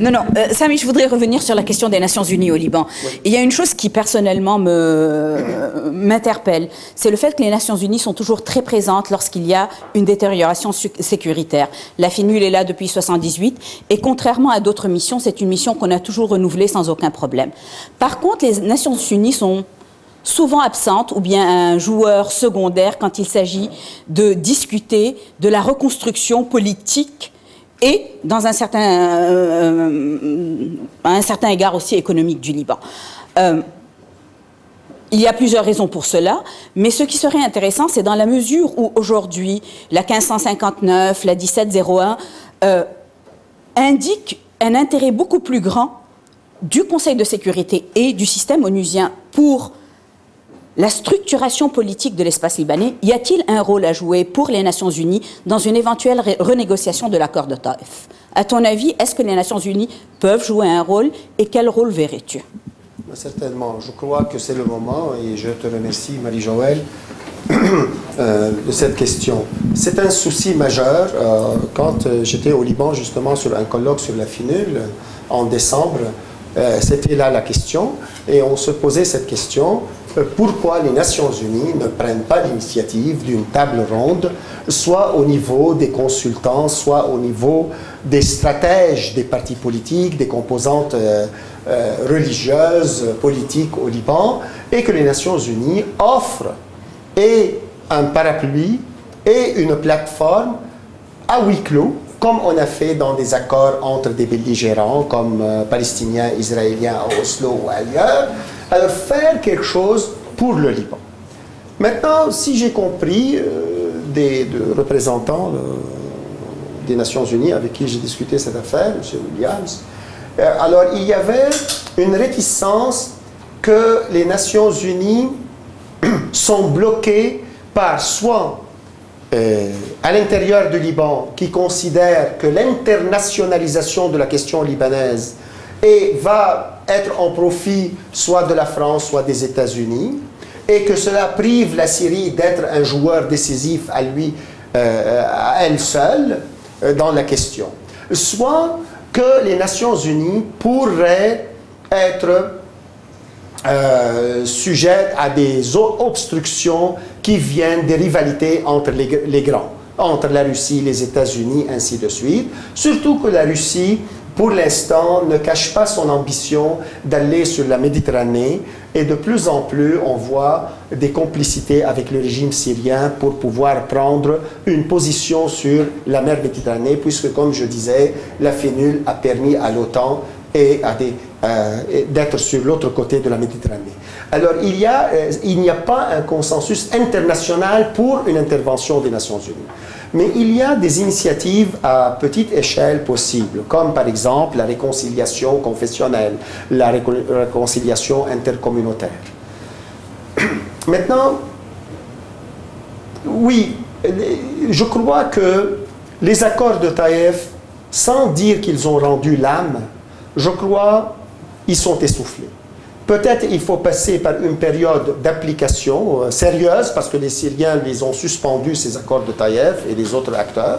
Non, non. Euh, Samy, je voudrais revenir sur la question des Nations Unies au Liban. Il y a une chose qui personnellement me m'interpelle, c'est le fait que les Nations Unies sont toujours très présentes lorsqu'il y a une détérioration sécuritaire. La FINUL est là depuis 78 et contrairement à d'autres missions, c'est une mission qu'on a toujours renouvelée sans aucun problème. Par contre, les Nations Unies sont souvent absente ou bien un joueur secondaire quand il s'agit de discuter de la reconstruction politique et dans un certain, euh, certain égard aussi économique du Liban. Euh, il y a plusieurs raisons pour cela, mais ce qui serait intéressant, c'est dans la mesure où aujourd'hui la 1559, la 1701 euh, indiquent un intérêt beaucoup plus grand du Conseil de sécurité et du système onusien pour la structuration politique de l'espace libanais, y a-t-il un rôle à jouer pour les Nations Unies dans une éventuelle renégociation de l'accord de Taïf? À ton avis, est-ce que les Nations Unies peuvent jouer un rôle et quel rôle verrais-tu? Certainement. Je crois que c'est le moment et je te remercie, Marie-Joëlle, euh, de cette question. C'est un souci majeur. Euh, quand euh, j'étais au Liban, justement, sur un colloque sur la finule en décembre, C'était là la question. Et on se posait cette question pourquoi les Nations Unies ne prennent pas l'initiative d'une table ronde, soit au niveau des consultants, soit au niveau des stratèges des partis politiques, des composantes euh, euh, religieuses, politiques au Liban, et que les Nations Unies offrent et un parapluie et une plateforme à huis clos, comme on a fait dans des accords entre des belligérants comme euh, palestiniens, israéliens à Oslo ou ailleurs, alors faire quelque chose pour le Liban. Maintenant, si j'ai compris des représentants des Nations Unies avec qui j'ai discuté cette affaire, M. Williams, euh, alors il y avait une réticence que les Nations Unies sont bloquées par soit euh, à l'intérieur du Liban qui considère que l'internationalisation de la question libanaise et va être en profit soit de la France, soit des États-Unis, et que cela prive la Syrie d'être un joueur décisif à lui, euh, à elle seule, euh, dans la question. Soit que les Nations Unies pourraient être euh, sujettes à des obstructions qui viennent des rivalités entre les, les grands, entre la Russie, les États-Unis, ainsi de suite. Surtout que la Russie pour l'instant, ne cache pas son ambition d'aller sur la Méditerranée et de plus en plus, on voit des complicités avec le régime syrien pour pouvoir prendre une position sur la mer Méditerranée, puisque, comme je disais, la fénule a permis à l'OTAN euh, d'être sur l'autre côté de la Méditerranée. Alors, il n'y a, euh, a pas un consensus international pour une intervention des Nations Unies. Mais il y a des initiatives à petite échelle possibles, comme par exemple la réconciliation confessionnelle, la réconciliation intercommunautaire. Maintenant, oui, je crois que les accords de Taïf, sans dire qu'ils ont rendu l'âme, je crois ils sont essoufflés. Peut-être il faut passer par une période d'application euh, sérieuse parce que les Syriens les ont suspendus, ces accords de Taïef et les autres acteurs.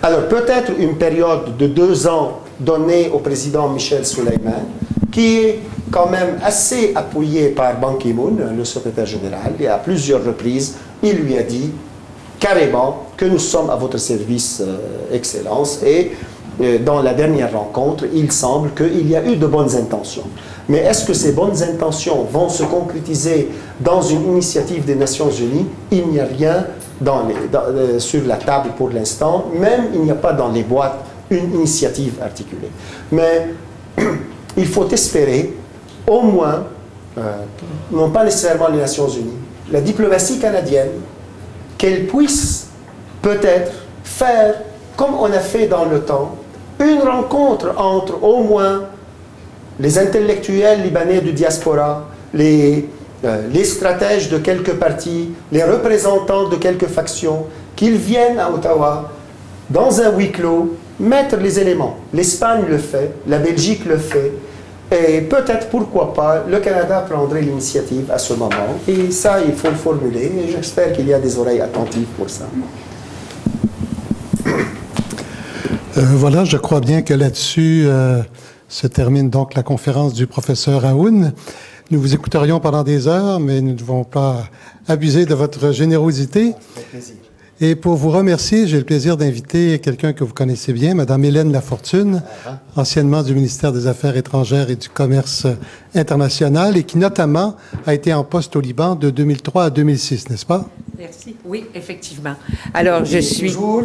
Alors peut-être une période de deux ans donnée au président Michel Souleyman, qui est quand même assez appuyé par Ban Ki-moon, le secrétaire général, et à plusieurs reprises, il lui a dit carrément que nous sommes à votre service, euh, Excellence, et euh, dans la dernière rencontre, il semble qu'il y a eu de bonnes intentions. Mais est-ce que ces bonnes intentions vont se concrétiser dans une initiative des Nations Unies? Il n'y a rien euh, sur la table pour l'instant, même il n'y a pas dans les boîtes une initiative articulée. Mais il faut espérer au moins, euh, non pas nécessairement les Nations Unies, la diplomatie canadienne, qu'elle puisse peut-être faire, comme on a fait dans le temps, une rencontre entre au moins les intellectuels libanais du diaspora, les, euh, les stratèges de quelques partis, les représentants de quelques factions, qu'ils viennent à Ottawa, dans un huis clos, mettre les éléments. L'Espagne le fait, la Belgique le fait, et peut-être, pourquoi pas, le Canada prendrait l'initiative à ce moment. Et ça, il faut le formuler, et j'espère qu'il y a des oreilles attentives pour ça. Euh, voilà, je crois bien que là-dessus euh, se termine donc la conférence du professeur Aoun. Nous vous écouterions pendant des heures, mais nous ne devons pas abuser de votre générosité. Et pour vous remercier, j'ai le plaisir d'inviter quelqu'un que vous connaissez bien, Madame Hélène Lafortune, ah. anciennement du ministère des Affaires étrangères et du Commerce international, et qui notamment a été en poste au Liban de 2003 à 2006, n'est-ce pas? Merci. Oui, effectivement. Alors, je suis... Toujours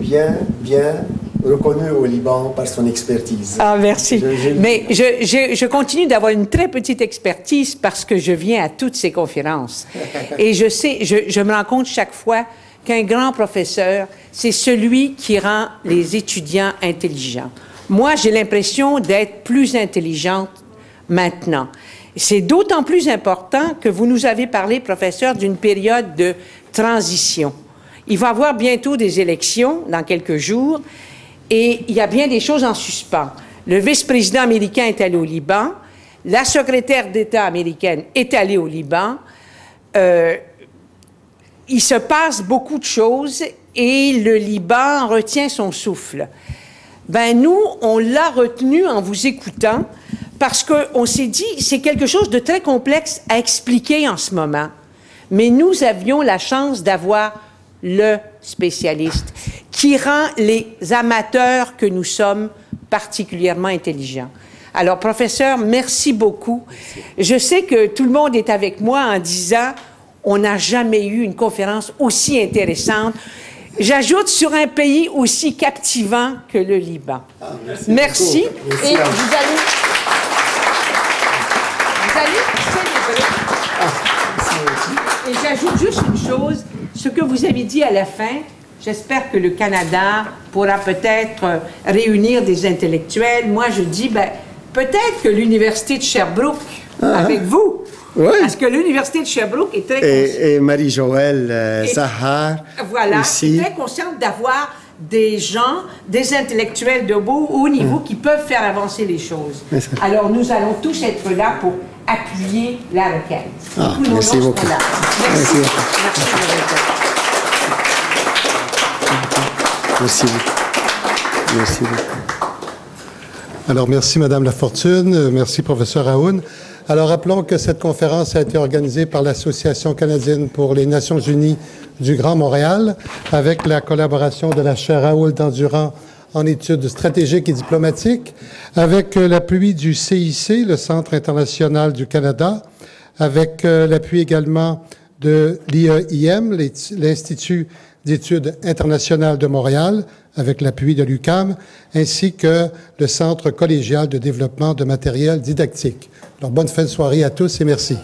bien, bien reconnu au Liban par son expertise. Ah, merci. Mais je, je continue d'avoir une très petite expertise parce que je viens à toutes ces conférences. Et je sais, je, je me rends compte chaque fois qu'un grand professeur, c'est celui qui rend les étudiants intelligents. Moi, j'ai l'impression d'être plus intelligente maintenant. C'est d'autant plus important que vous nous avez parlé, professeur, d'une période de transition. Il va y avoir bientôt des élections dans quelques jours et il y a bien des choses en suspens. Le vice-président américain est allé au Liban, la secrétaire d'État américaine est allée au Liban. Euh, il se passe beaucoup de choses et le Liban retient son souffle. Ben nous, on l'a retenu en vous écoutant parce qu'on s'est dit, c'est quelque chose de très complexe à expliquer en ce moment. Mais nous avions la chance d'avoir le spécialiste qui rend les amateurs que nous sommes particulièrement intelligents. Alors, professeur, merci beaucoup. Je sais que tout le monde est avec moi en disant, on n'a jamais eu une conférence aussi intéressante. J'ajoute sur un pays aussi captivant que le Liban. merci. merci. Et vous allez, vous allez célébrer. Et j'ajoute juste une chose, ce que vous avez dit à la fin, j'espère que le Canada pourra peut-être réunir des intellectuels. Moi, je dis, ben, peut-être que l'Université de Sherbrooke, Ah, avec vous, Oui. parce que l'Université de Sherbrooke est très consciente. Et, et Marie-Joëlle euh, Zahar Voilà, aussi. est très consciente d'avoir des gens, des intellectuels de beau haut niveau qui peuvent faire avancer les choses. Alors, nous allons tous être là pour appuyer la requête. Ah, merci beaucoup. Merci. Merci beaucoup. Merci, Merci beaucoup. Merci beaucoup. Alors, merci, Madame Lafortune. Merci, professeur Aoun. Alors, rappelons que cette conférence a été organisée par l'Association canadienne pour les Nations unies du Grand Montréal, avec la collaboration de la chaire Raoul Dandurand en études stratégiques et diplomatiques, avec euh, l'appui du CIC, le Centre international du Canada, avec euh, l'appui également de l'IEIM, l'Institut d'études internationales de Montréal, avec l'appui de l'UCAM, ainsi que le Centre collégial de développement de matériel didactique. Alors, bonne fin de soirée à tous et merci.